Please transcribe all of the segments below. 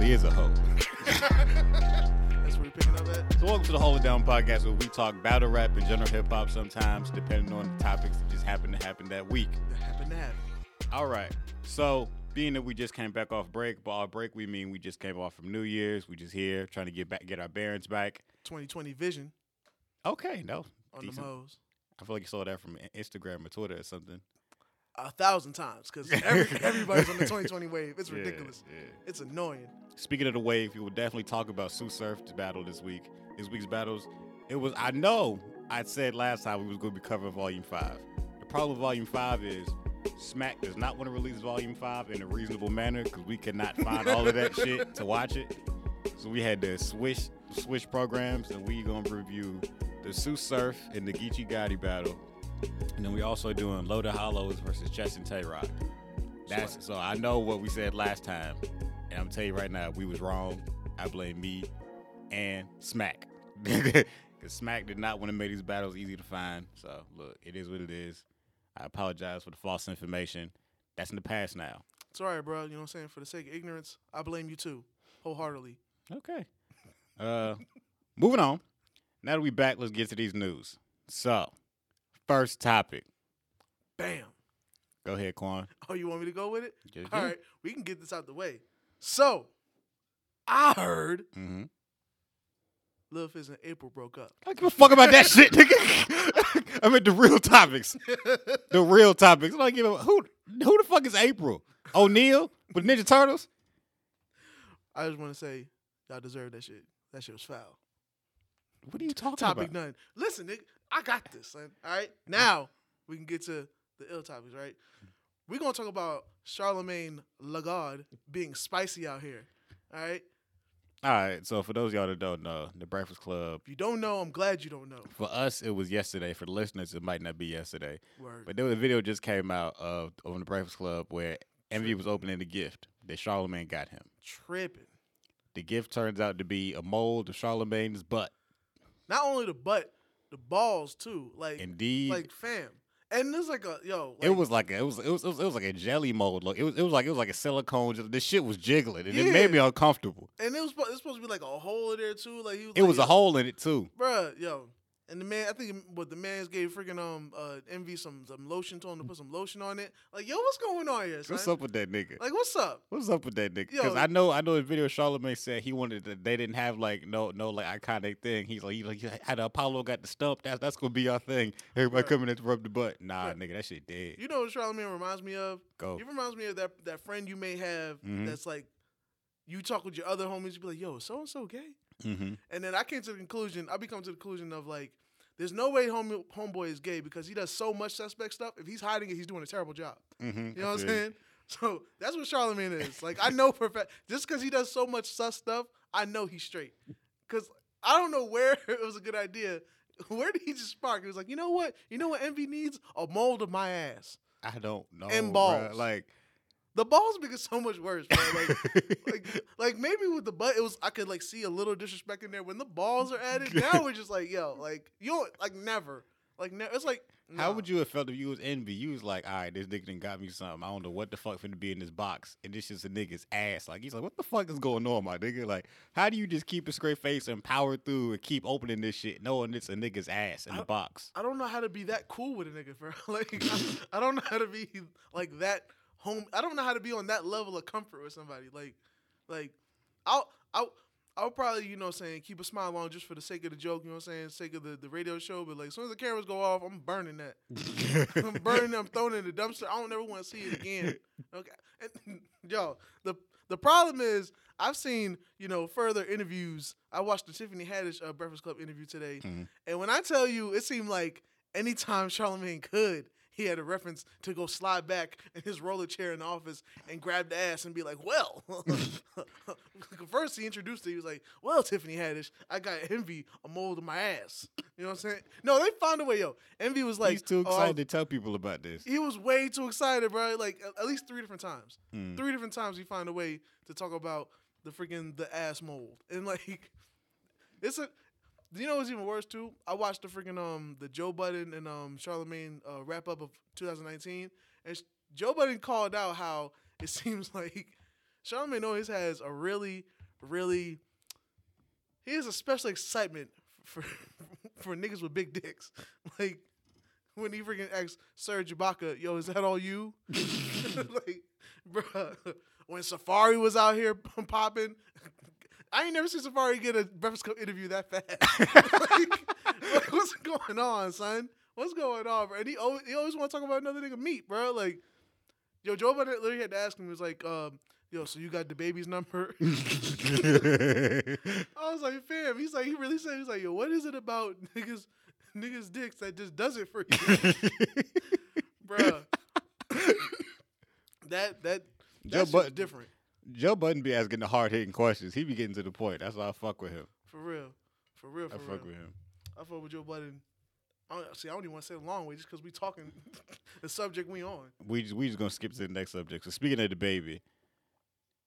Really is a hoe. That's where you're picking up at. So welcome to the Hold It Down podcast where we talk battle rap and general hip hop sometimes, depending on the topics that just happen to happen that week. That happened to happen. All right. So being that we just came back off break, by our break we mean we just came off from New Year's. We just here trying to get back, get our bearings back. 2020 vision Okay, no, on decent. the Mo's. I feel like you saw that from Instagram or Twitter or something. A thousand times because every, everybody's on the 2020 wave. It's Yeah, ridiculous. yeah. It's annoying. Speaking of the wave, we will definitely talk about Sue Surf's battle this week. This week's battles. It was I know I said last time we was going to be covering Volume Five. The problem with Volume Five is Smack does not want to release Volume Five in a reasonable manner because we cannot find all of that shit to watch it. So we had to switch switch programs, and we gonna review the Sue Surf and the Geechi Gotti battle, and then we also doing Loaded Hollows versus Chess and Tay Roc. That's so I know what we said last time, and I'm telling you right now, we was wrong. I blame me and Smack. Because Smack did not want to make these battles easy to find. So look, it is what it is. I apologize for the false information. That's in the past now. It's all right, bro. You know what I'm saying? For the sake of ignorance, I blame you too, wholeheartedly. Okay. Uh moving on. Now that we back, let's get to these news. So, first topic. Bam. Go ahead, Quan. Oh, you want me to go with it? Yeah, All yeah. right, we can get this out the way. So, I heard Mm-hmm. Lil Fizz and April broke up. I don't give a fuck about that shit, nigga. I mean the real topics. The real topics. I don't give a who who the fuck is April? O'Neal with Ninja Turtles? I just want to say, y'all deserve that shit. That shit was foul. What are you talking Topic about? Topic none. Listen, nigga, I got this, son. All right, now we can get to the ill topics. Right, we're gonna talk about Charlemagne Lagarde being spicy out here. All right, All right, so for those of y'all that don't know, the Breakfast Club, if you don't know, I'm glad you don't know. for us it was yesterday. For the listeners, it might not be yesterday. Word. But there was a video just came out of on the Breakfast Club where Envy was opening the gift that Charlamagne got him. tripping. The gift turns out to be a mold of Charlamagne's butt. Not only the butt, the balls too. Like, Indeed. like fam. And there's like a yo. it was like a, it was it was it was, it was like a jelly mold. Look, it was it was like it was like a silicone. This shit was jiggling, and it made me uncomfortable. and it was supposed, it was supposed to be like a hole in there too. Like he was. It like, was a hole in it too. bruh, yo. And the man, I think what the man's gave freaking um uh Envy some some lotion to him to put some lotion on it. Like yo, what's going on here? Son? What's up with that nigga? Like what's up? What's up with that nigga? Because I know, I know. In video, Charlamagne said he wanted that they didn't have like no, no like iconic thing. He's like, he like, how the Apollo got the stump. That's that's gonna be our thing. Everybody Bruh. coming in to rub the butt. Nah, Bruh. nigga, that shit dead. You know what Charlamagne reminds me of? Go. He reminds me of that that friend you may have Mhm. that's like you talk with your other homies, you be like, yo, so and so gay. Mm-hmm. And then I came to the conclusion, I become to the conclusion of like, there's no way home, homeboy is gay because he does so much suspect stuff. If he's hiding it, he's doing a terrible job. Mm-hmm. You know what I'm saying? So that's what Charlamagne is. Like I know for a fact, just because he does so much sus stuff, I know he's straight. Because I don't know where it was a good idea. Where did he just spark? He was like, you know what? You know what Envy needs? A mold of my ass. I don't know. And balls. Like, The balls make it so much worse, bro. Like, like, like maybe with the butt, it was I could like see a little disrespect in there. When the balls are added, now we're just like, yo, like you don't like never, like never. It's like how would you have felt if you was Envy? You was like, all right, this nigga done got me something. I don't know what the fuck finna be in this box, and this is a nigga's ass. Like, he's like, what the fuck is going on, my nigga? Like, how do you just keep a straight face and power through and keep opening this shit, knowing it's a nigga's ass in the box? I don't know how to be that cool with a nigga, bro. Like I, I don't know how to be like that home. I don't know how to be on that level of comfort with somebody. Like, like I'll I'll I'll probably you know what I'm saying keep a smile on just for the sake of the joke. You know what I'm saying, sake of the, the radio show. But like as soon as the cameras go off, I'm burning that. I'm burning. I'm throwing it in the dumpster. I don't ever want to see it again. Okay, and, yo, the The problem is, I've seen you know further interviews. I watched the Tiffany Haddish uh, Breakfast Club interview today, Mhm. and when I tell you, it seemed like anytime Charlamagne could, he had a reference to go slide back in his roller chair in the office and grab the ass and be like, "Well." First, he introduced it. He was like, "Well, Tiffany Haddish, I got Envy a mold of my ass." You know what I'm saying? No, they found a way, yo. Envy was like, He's too "Oh, excited to tell people about this. he was way too excited, bro. Like at- at least three different times. Mm. Three different times he found a way to talk about the freaking the ass mold, and like it's a. You know what's even worse too? I watched the freaking um the Joe Budden and um Charlamagne uh, wrap up of 2019, and Joe Budden called out how it seems like Charlamagne always has a really, really he has a special excitement for for niggas with big dicks, like when he freaking asks Serge Ibaka, "Yo, is that all you?" like, bruh, when Safaree was out here popping, I ain't never seen Safaree get a Breakfast Club interview that fast. like, like, what's going on, son? What's going on, bro? And he always, he always want to talk about another nigga meat, bro. Like, yo, Joe Budden literally had to ask him. He was like, um, "Yo, so you got DaBaby's number?" I was like, fam. He's like, he really said, he's like, yo, what is it about niggas, niggas dicks that just does it for you, bro? that that Joe that's Budden- different Joe Budden be asking the hard hitting questions. He be getting to the point. That's why I fuck with him. for real, for real, for real. I real. fuck with him. I fuck with Joe Budden. I don't, see, I don't even want to say the long way just because we talking the subject we on. We just, we just gonna skip to the next subject. So speaking of DaBaby,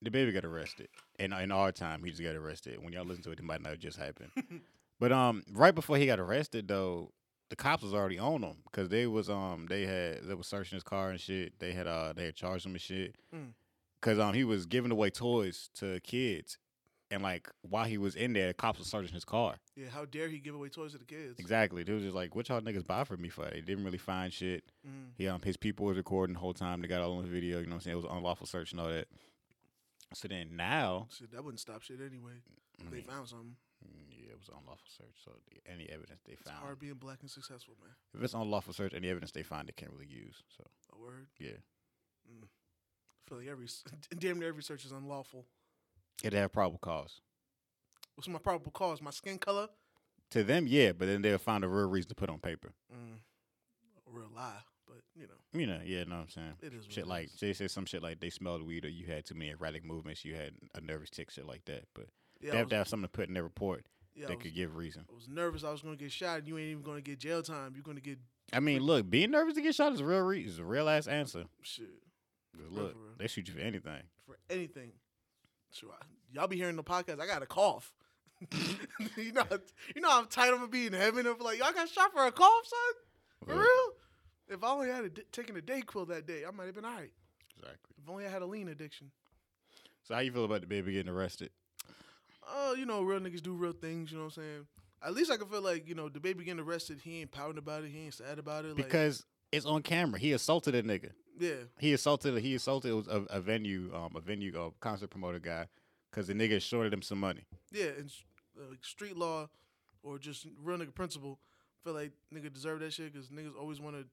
the baby got arrested, and in our time, he just got arrested. When y'all listen to it, it might not have just happened. but um, right before he got arrested, though, the cops was already on him because they was um they had they was searching his car and shit. They had uh they had charged him and shit Mm. Because um he was giving away toys to kids, and like while he was in there, the cops were searching his car. Yeah, how dare he give away toys to the kids? Exactly. They was just like, what y'all niggas buy for me for? They didn't really find shit. Mm. He um his people was recording the whole time. They got all on the video. You know what I'm saying? It was unlawful search and all that. So then now, Shit, that wouldn't stop shit anyway. I they found something. mm, yeah, it was unlawful search. So the, any evidence they It's found, hard being black and successful, man. if it's unlawful search, any evidence they find, they can't really use. So A word. yeah, I feel like every damn near every search is unlawful. it'd have probable cause. What's my probable cause? My skin color? To them, yeah, but then they'll find a real reason to put on paper. Mm, a real lie, but you know, You know, yeah, know what I'm saying. it is. Shit like is. they said some shit like they smelled weed or you had too many erratic movements, you had a nervous tick, shit like that. But yeah, they have was, to have something to put in their report yeah, that was, could give reason. I was nervous. I was gonna get shot, and you ain't even gonna get jail time. You're gonna get I mean, look, being nervous to get shot is a real re- is a real ass answer. shit real, Look, real. they shoot you for anything. for anything. So I, y'all be hearing the podcast. I got a cough. you know, you know how tight I'm gonna be in heaven. If like y'all got shot for a cough, son. For real? If I only had a d- taken a Dayquil that day, I might have been alright. Exactly. If only I had a lean addiction. So how you feel about DaBaby getting arrested? Uh, you know, real niggas do real things. You know what I'm saying? At least I can feel like you know DaBaby getting arrested. He ain't pouting about it. He ain't sad about it. Because it's on camera. He assaulted a nigga. yeah, He assaulted. He assaulted a, a venue, um, a venue, uh, concert promoter guy, because the nigga shorted him some money. yeah, and uh, street law or just real nigga principle. Feel like nigga deserve that shit because niggas always want to.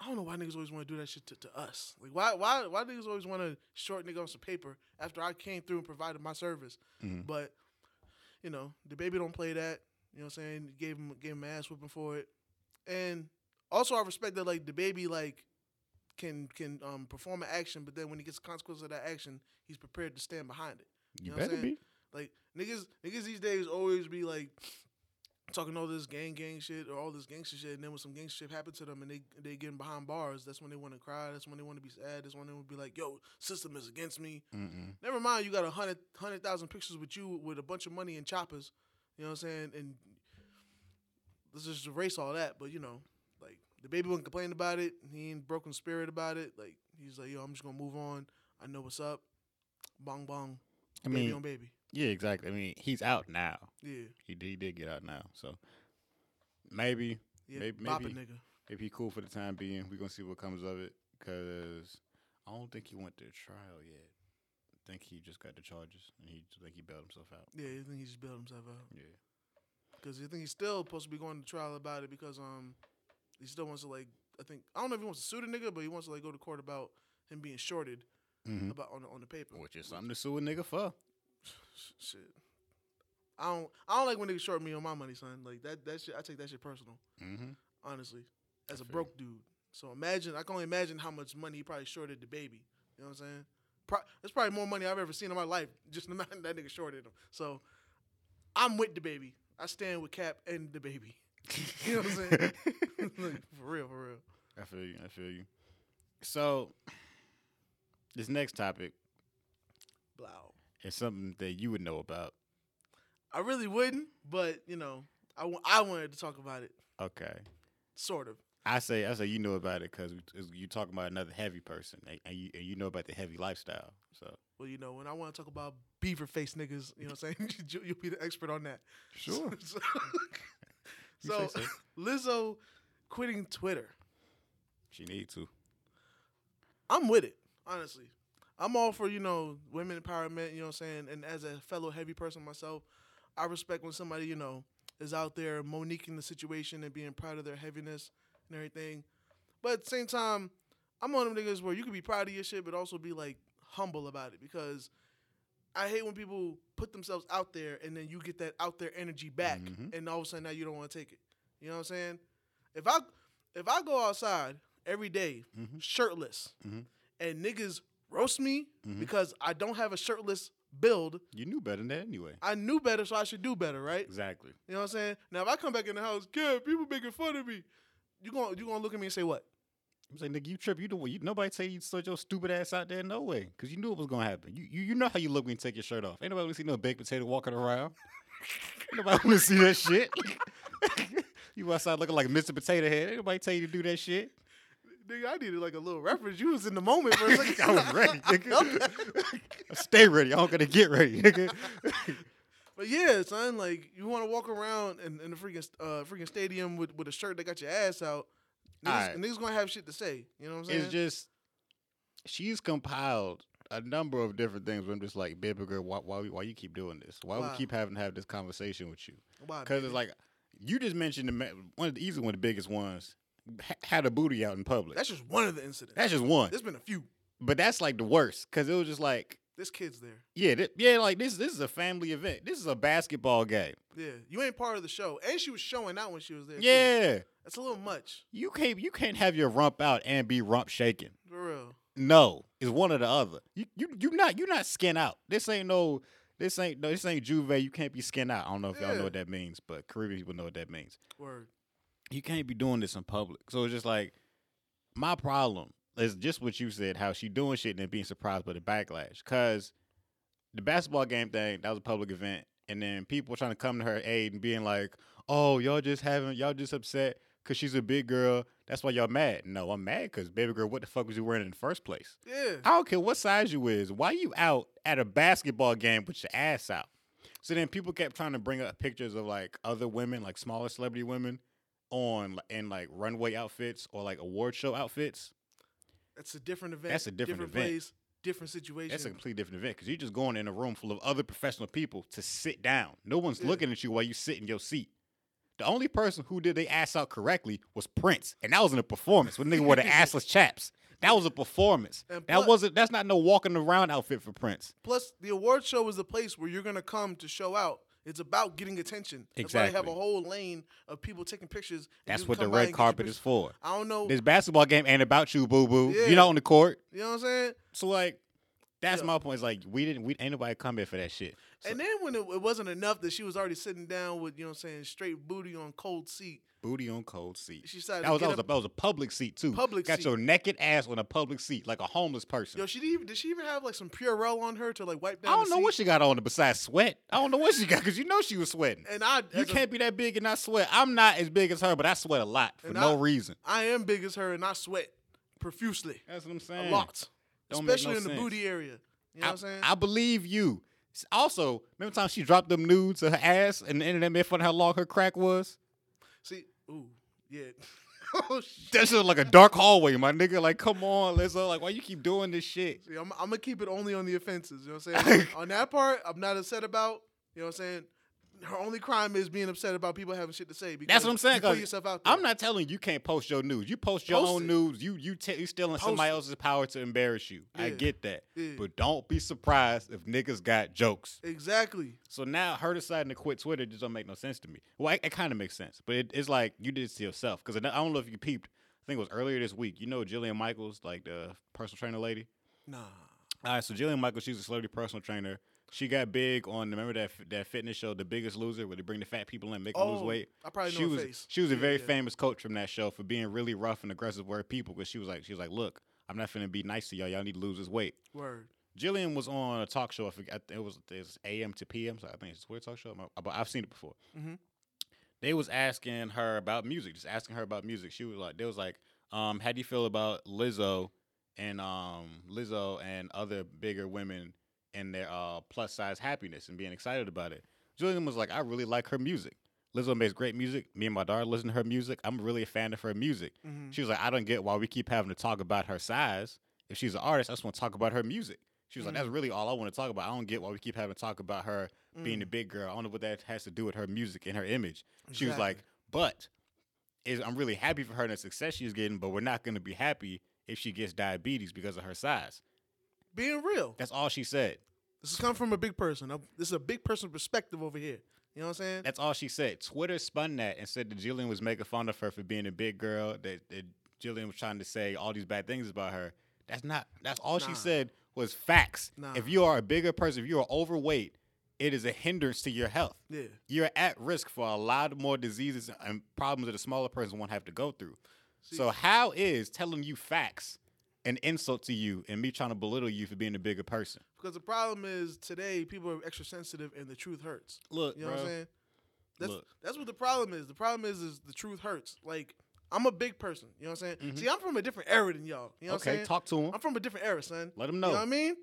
I don't know why niggas always want to do that shit to, to us. Like why why why niggas always want to short nigga on some paper after I came through and provided my service. Mhm. But you know DaBaby don't play that. You know what I'm saying? Gave him gave him ass whipping for it, and also I respect that like DaBaby like can can um perform an action, but then when he gets the consequences of that action, he's prepared to stand behind it. You, know what I'm better saying? be. Like niggas, niggas these days always be like talking all this gang gang shit or all this gangster shit, and then when some gangster shit happen to them and they they getting behind bars, that's when they want to cry. That's when they want to be sad. That's when they would be like, "Yo, system is against me." Mm-mm. Never mind, you got a hundred hundred thousand pictures with you with a bunch of money and choppers. You know what I'm saying? And let's just erase all that. But you know, DaBaby wasn't complaining about it. He ain't broken spirit about it. Like he's like, "Yo, I'm just gonna move on. I know what's up." Bong bong. I baby mean, on baby. yeah, exactly. I mean, he's out now. Yeah. He did, he did get out now. So maybe, Yeah, Maybe- maybe- nigga. maybe he cool for the time being. We're gonna see what comes of it. Cause I don't think he went to trial yet. I think he just got the charges and he I think he bailed himself out. Yeah, I think he just bailed himself out Yeah. because I think he's still supposed to be going to trial about it because um he still wants to like I think I don't know if he wants to sue the nigga, but he wants to like go to court about him being shorted Mhm. about on the, on the paper. Which is something to sue a nigga for. Shit. I don't I don't like when niggas short me on my money, son. Like that that shit I take that shit personal, Mm-hmm. honestly. As a broke dude. So imagine I can only imagine how much money he probably shorted DaBaby. You know what I'm saying? Pro- that's probably more money I've ever seen in my life. Just the amount that nigga shorted him. So I'm with DaBaby. I stand with Cap and DaBaby. You know what I'm saying? like, for real, for real. I feel you. I feel you. So, this next topic Blow. is something that you would know about. I really wouldn't, but you know, I, I wanted to talk about it, Okay. sort of. I say, I say, you know about it because you talking about another heavy person, and- you, and you know about the heavy lifestyle. So, Well, you know, when I want to talk about beaver face niggas, you know what I'm saying? You- You'll be the expert on that. Sure. so, so so. Lizzo quitting Twitter. she need to. I'm with it, honestly. I'm all for, you know, women empowerment, you know what I'm saying? And as a fellow heavy person myself, I respect when somebody, you know, is out there moniquing the situation and being proud of their heaviness and everything. But at the same time, I'm one of them niggas where you can be proud of your shit, but also be like humble about it because I hate when people put themselves out there and then you get that out there energy back, Mhm. and all of a sudden now you don't want to take it. You know what I'm saying? If I if I go outside every day Mhm. shirtless Mhm. and niggas roast me Mhm. because I don't have a shirtless build, You knew better than that anyway. I knew better, so I should do better, right? Exactly. You know what I'm saying? Now if I come back in the house, kid, people making fun of me. You gonna you gonna look at me and say what? I'm saying, nigga, you trip. You do what? You, nobody say you sort your stupid ass out there. No way, because you knew it was gonna happen. You, you you know how you look when you take your shirt off. Ain't nobody wanna see no baked potato walking around. Ain't nobody want to see that shit. you outside looking like Mr. Potato Head. Ain't nobody tell you to do that shit. Nigga, I needed like a little reference. You was in the moment for a second. I was ready, nigga. Stay ready. I'm gonna get ready, nigga. But yeah, son, like you want to walk around in, in the freaking uh, freaking stadium with, with a shirt that got your ass out. Niggas, Alright. niggas gonna have shit to say. You know what I'm saying? it's just she's compiled a number of different things. Where I'm just like, baby girl, why why, why you keep doing this? Why, Why? we keep having to have this conversation with you? Because it's like you just mentioned the one of the easy one of the biggest ones ha- had a booty out in public. that's just one of the incidents. That's just one, There's been a few. but that's like the worst because it was just like. There's kids there. Yeah, thi- yeah, like this. This is a family event. This is a basketball game. Yeah, you ain't part of the show, and she was showing out when she was there. too. Yeah, that's a little much you can't. You can't have your rump out and be rump shaking. for real. No, it's one or the other. You you you not you not skin out. This ain't no. This ain't no. This ain't J'ouvert. You can't be skin out. I don't know if y'all know what that means, but Caribbean people know what that means. Word. You can't be doing this in public. So it's just like my problem is just what you said. How she doing shit and then being surprised by the backlash. Cause the basketball game thing that was a public event, and then people trying to come to her aid and being like, "Oh, y'all just having y'all just upset." Cause she's a big girl. That's why y'all mad. No, I'm mad because baby girl, what the fuck was you wearing in the first place? Yeah. I don't care what size you is. Why you out at a basketball game with your ass out? So then people kept trying to bring up pictures of like other women, like smaller celebrity women, on in like runway outfits or like award show outfits. That's a different event. That's a different event. place, different situation. That's a completely different event because you're just going in a room full of other professional people to sit down. No one's Yeah. looking at you while you sit in your seat. The only person who did their ass out correctly was Prince, and that was in a performance. When nigga wore the assless chaps, that was a performance. And that wasn't. That's not no walking around outfit for Prince. Plus, the award show is the place where you're gonna come to show out. It's about getting attention. That's why they have a whole lane of people taking pictures. That's what the red and get your carpet is for. I don't know. This basketball game ain't about you, boo boo. Yeah. You're not on the court. You know what I'm saying? So like, that's Yeah. my point. Is like we didn't. We ain't nobody come here for that shit. So, and then when it, it wasn't enough that she was already sitting down with, you know what I'm saying, straight booty on cold seat. booty on cold seat. She said That was that was, a, that was a public seat too. Public Got seat. your naked ass on a public seat like a homeless person. Yo, she didn't even, did she even have like some Purell on her to like wipe down? I don't know what she got on besides sweat. I don't know what she got because you know she was sweating. And I, You can't be that big and not sweat. I'm not as big as her, but I sweat a lot for no I- reason. I am big as her, and I sweat profusely, That's what I'm saying. a lot, Don't especially no in the sense. booty area. You know I, what I'm saying? I believe you. Also, remember the time she dropped them nudes of her ass and the internet made fun of how long her crack was? See, ooh, yeah. oh shit. That's just like a dark hallway, my nigga. Like, come on, Lizzo. Uh, like, why you keep doing this shit? See, I'm, I'm gonna keep it only on the offenses. You know what I'm saying? on that part, I'm not upset about. You know what I'm saying? Her only crime is being upset about people having shit to say. Because That's what I'm saying. You put yourself out there. I'm not telling you you can't post your news. You post your Post own it. news. You you t- you stealing Post somebody it. else's power to embarrass you. I get that, Yeah. but don't be surprised if niggas got jokes. exactly. So now her deciding to quit Twitter just don't make no sense to me. Well, it, it kind of makes sense, but it, it's like you did it to yourself. Because I don't know if you peeped. I think it was earlier this week. You know Jillian Michaels, like the personal trainer lady. Nah. All right, so Jillian Michaels, she's a celebrity personal trainer. She got big on remember that that fitness show, The Biggest Loser, where they bring the fat people in, make them lose Oh, weight. I probably know she her was face. she was a very yeah. famous coach from that show for being really rough and aggressive with her people. Because she was like she was like, look, I'm not finna be nice to y'all. Y'all need to lose this weight. Word. Jillian was on a talk show. I forget it was it was AM to DM, so I think it's a Twitter talk show. But I've seen it before. Mhm. They was asking her about music, just asking her about music. She was like, they was like, um, how do you feel about Lizzo and um Lizzo and other bigger women and their uh plus size happiness and being excited about it? Jillian was like, I really like her music. Lizzo makes great music. Me and my daughter listen to her music. I'm really a fan of her music. Mhm. She was like, I don't get why we keep having to talk about her size. If she's an artist, I just want to talk about her music. She was like, that's really all I want to talk about. I don't get why we keep having to talk about her being a big girl. I don't know what that has to do with her music and her image. She was like, but is I'm really happy for her and the success she's getting, but we're not going to be happy if she gets diabetes because of her size. Being real. That's all she said. This is coming from a big person. This is a big person perspective over here. You know what I'm saying? That's all she said. Twitter spun that and said that Jillian was making fun of her for being a big girl. That, that Jillian was trying to say all these bad things about her. That's not. That's all she said was facts. Nah. If you are a bigger person, if you are overweight, it is a hindrance to your health. yeah. You're at risk for a lot more diseases and problems that a smaller person won't have to go through. so how is telling you facts an insult to you and me trying to belittle you for being a bigger person? Because the problem is today people are extra sensitive and the truth hurts. Look, You know bro. what I'm saying? That's Look. that's what the problem is. The problem is is the truth hurts. Like I'm a big person. You know what I'm saying? See, I'm from a different era than y'all. You know what I'm Mm-hmm. okay, saying? talk to him. I'm from a different era, son. Let him know. You know what I mean?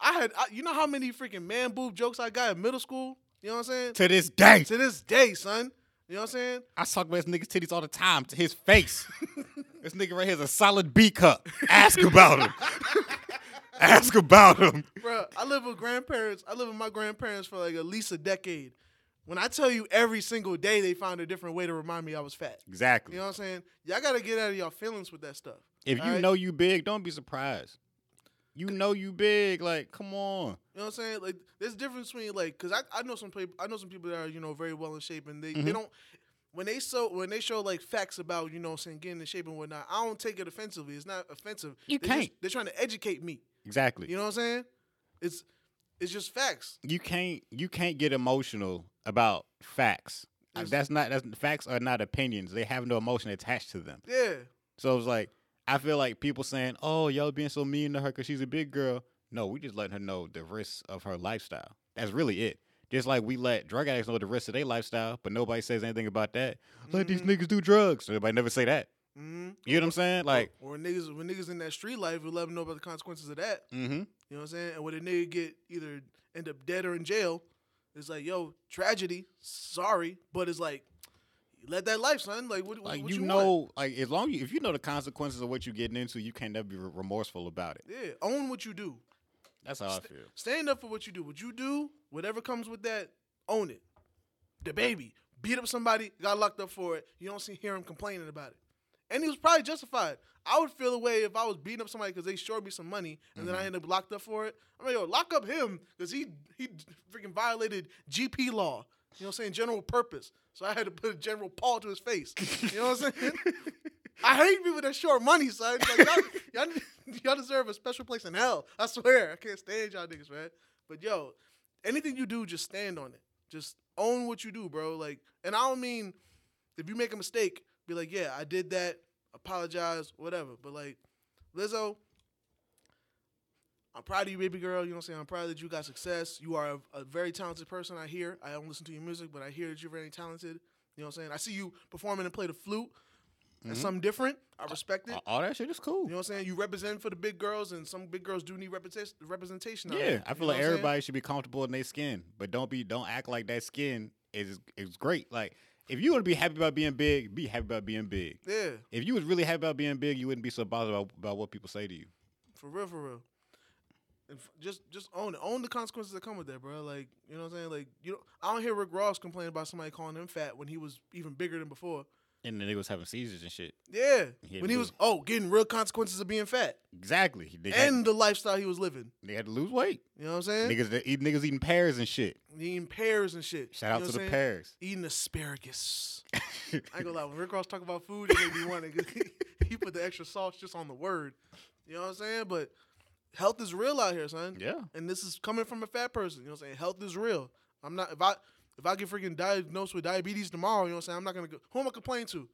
I had, I, you know how many freaking man boob jokes I got in middle school? You know what I'm saying? To this day, to this day, son. You know what I'm saying? I talk about this nigga's titties all the time to his face. this nigga right here is a solid B cup. Ask about him. Ask about him. Bro, I live with grandparents. I live with my grandparents for like at least a decade. When I tell you every single day they found a different way to remind me I was fat. Exactly. You know what I'm saying? Y'all gotta get out of y'all feelings with that stuff. if you alright? know you big, don't be surprised. You know you big. Like, come on. You know what I'm saying? Like, there's a difference between like, cause I, I know some people, I know some people that are you know very well in shape, and they, Mm-hmm. they don't when they show when they show like facts about you know what I'm saying getting in shape and whatnot. I don't take it offensively. It's not offensive. You They're can't. they're trying to educate me. Exactly. You know what I'm saying? It's it's just facts. you can't you can't get emotional about facts. It's- That's not that's facts are not opinions. They have no emotion attached to them. Yeah. So it's like I feel like people saying, "Oh, y'all being so mean to her because she's a big girl." No, we just letting her know the risks of her lifestyle. That's really it. Just like we let drug addicts know the rest of their lifestyle, but nobody says anything about that. Let these niggas do drugs. Nobody never say that. Mm-hmm. You know what I'm saying? Like, or niggas when niggas in that street life, we let them know about the consequences of that. mm-hmm. You know what I'm saying? And when a nigga get either end up dead or in jail, it's like, yo, tragedy. Sorry, but it's like, you let that life, son. Like, what, like what you you know, want? like as long as if you know the consequences of what you're getting into, you can't never be remorseful about it. Yeah, own what you do. That's how I feel. Stand up for what you do. What you do, whatever comes with that, own it. DaBaby beat up somebody, got locked up for it. You don't see hear him complaining about it, and he was probably justified. I would feel the way if I was beating up somebody because they showed me some money and then I mm-hmm. end up locked up for it. I'm like, yo, lock up him because he he freaking violated GP law. You know what I'm saying? General purpose. So I had to put a general paw to his face. You know what I'm saying? I hate people that short money, son. Like, y'all, y'all, y'all deserve a special place in hell. I swear. I can't stand y'all niggas, man. But yo, anything you do, just stand on it. Just own what you do, bro. Like, and I don't mean if you make a mistake, be like, yeah, I did that. Apologize, whatever. But like, Lizzo, I'm proud of you, baby girl. You know what I'm saying? I'm proud that you got success. You are a, a very talented person. I hear. I don't listen to your music, but I hear that you're very talented. You know what I'm saying? I see you performing and play the flute. That's mm-hmm. something different. I respect it. All- All that shit is cool. You know what I'm saying? You represent for the big girls, and some big girls do need representation. Representation. out Yeah. I feel like everybody should be comfortable in their skin, but don't be don't act like that skin is is great. Like if you want to be happy about being big, be happy about being big. Yeah, If you was really happy about being big, you wouldn't be so bothered about, about what people say to you. for real, for real. And f- just just own it. Own the consequences that come with that, bro. Like you know what I'm saying. Like you know, I don't hear Rick Ross complain about somebody calling him fat when he was even bigger than before. And then they was having seizures and shit. Yeah, He when he was oh getting real consequences of being fat Exactly. They and had, the lifestyle he was living. they had to lose weight. You know what I'm saying? Niggas, niggas eating pears and shit. Eating pears and shit. Shout You out to the saying? pears. Eating asparagus. I ain't gonna lie. When Rick Ross talk about food, it made me want to. he put the extra sauce just on the word. You know what I'm saying? But health is real out here, son. Yeah. And this is coming from a fat person. You know what I'm saying? Health is real. I'm not if I if I get freaking diagnosed with diabetes tomorrow, you know what I'm saying? I'm not gonna go. Who am I complaining to?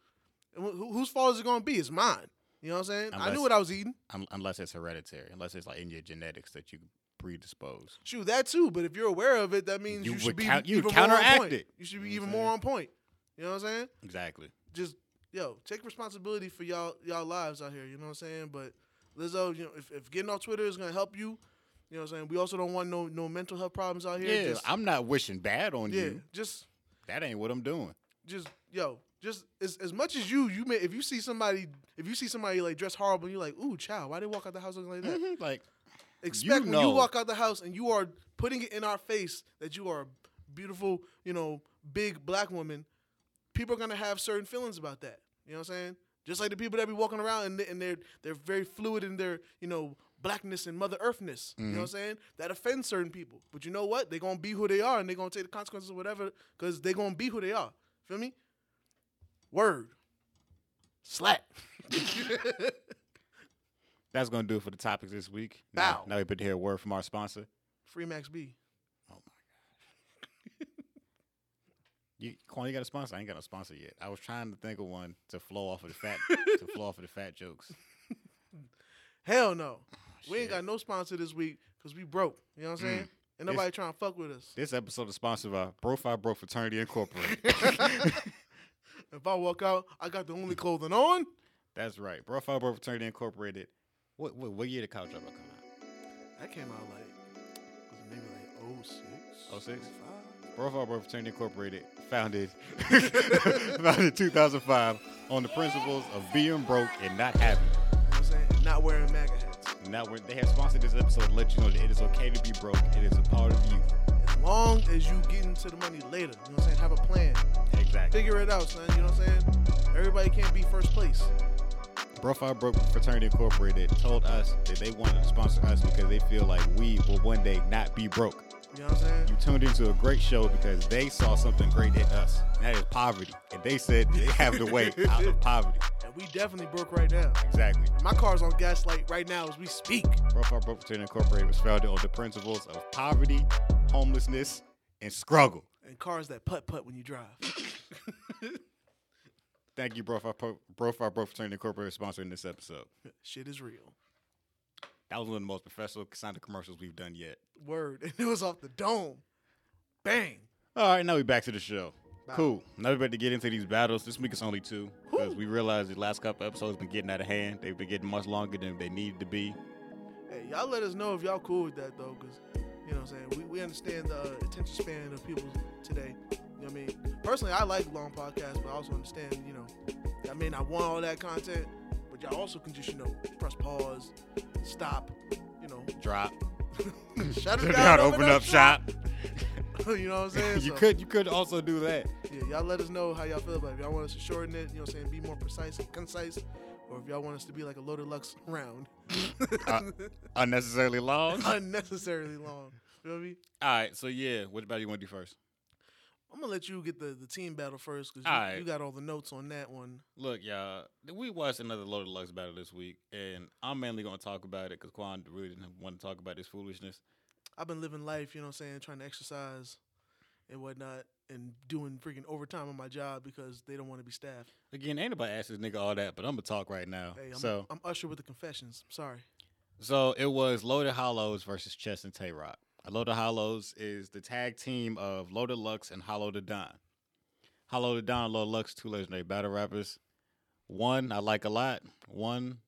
And wh- whose fault is it gonna be? It's mine. You know what I'm saying? I knew what I was eating. Un- unless it's hereditary. Unless it's like in your genetics that you predispose. Shoot, that too. But if you're aware of it, that means You you, should be count- you even more on counteract point. it. You should be You know even more on point. You know what I'm saying? Exactly. just yo, take responsibility for y'all y'all lives out here. You know what I'm saying? But Lizzo, you know, if, if getting on Twitter is gonna help you, you know what I'm saying. We also don't want no no mental health problems out here. Yeah, just, I'm not wishing bad on yeah, you. just That ain't what I'm doing. just yo, just as as much as you you may if you see somebody if you see somebody like dressed horrible, and you're like, ooh, child, why they walk out the house looking like that? Mhm, Like, Expect when know. you walk out the house and you are putting it in our face that you are a beautiful, you know, big black woman, people are gonna have certain feelings about that. You know what I'm saying? Just like the people that be walking around and, and they're they're very fluid in their you know blackness and Mother Earthness. You know mm-hmm. what I'm saying? That offends certain people. But you know what? They're gonna be who they are and they're gonna take the consequences of whatever because they're gonna be who they are. Feel me? Word. Slap. that's gonna do it for the topics this week. Now, now we put to hear a word from our sponsor. Free Max B. Oh my gosh. You, Quan, you got a sponsor? I ain't got a sponsor yet. I was trying to think of one to flow off of the fat to flow off of the fat jokes. Hell no. We ain't got no sponsor this week because we broke. You know what I'm mm. saying? Ain't This- nobody trying to fuck with us. This episode is sponsored by Profile Bro Fraternity Incorporated. If I walk out, I got the only clothing on. That's right. Profile Bro Fraternity Incorporated. What, what what year did Couch Drop come out? That came out like was it maybe like 06? 06? 05? Profile Bro Fraternity Incorporated, founded founded in 2005 on the principles of being broke and not having. You know what I'm saying? And not wearing MAGA hats. Now we're- they have sponsored this episode to let you know that it is okay to be broke. It is a part of youth. As long as you get into the money later. You know what I'm saying? Have a plan. Exactly. Figure it out, son. You know what I'm saying? Everybody can't be first place. Profile Broke Fraternity Incorporated told us that they wanted to sponsor us because they feel like we will one day not be broke. You know what I'm saying? You tuned into a great show because they saw something great in us. And that is poverty. And they said they have the way out of poverty. And we definitely broke right now. Exactly. My car's on gaslight right now as we speak. Broke Fraternity Incorporated was founded on the principles of poverty, homelessness, and struggle. And cars that putt putt when you drive. Thank you, Profile Broke Fraternity Incorporated, for sponsoring this episode. Shit is real. That was one of the most professional sounding commercials we've done yet. Word. And it was off the dome. Bang. All right, now we back to the show. Wow. Cool. Now we about to get into these battles. This week it's only two because we realized the last couple episodes been getting out of hand. They've been getting much longer than they needed to be. Hey, y'all let us know if y'all cool with that though, because you know what I'm saying. We, we understand the uh, attention span of people today. You know what I mean? Personally, I like long podcasts, but I also understand, you know, I may not want all that content, y'all also can just, you know, press pause, stop, you know, Drop. shut it down, down, open up shop. you know what I'm saying? you So, could you could also do that. Yeah, y'all let us know how y'all feel about it. If y'all want us to shorten it, you know what I'm saying, be more precise and concise, or if y'all want us to be like a loaded lux round, Uh, Unnecessarily long. Unnecessarily long. You know I mean? right, so yeah, what battle you want to do first? I'm gonna let you get the, the team battle first because you, right. you got all the notes on that one. Look, y'all, we watched another Loaded Lux battle this week, and I'm mainly going to talk about it because Quan really didn't want to talk about this foolishness. I've been living life, you know what I'm saying, trying to exercise and whatnot, and doing freaking overtime on my job because they don't want to be staffed. Again, ain't nobody asked this nigga all that, but I'm gonna talk right now. Hey, I'm, so, I'm Usher with the confessions. I'm Sorry. so it was Loaded Hollows versus Chess and Tay Rock. Loaded Hollows is the tag team of Loaded Lux and Hollow Da Don. Hollow Da Don, Loaded Lux, two legendary battle rappers. One I like a lot. One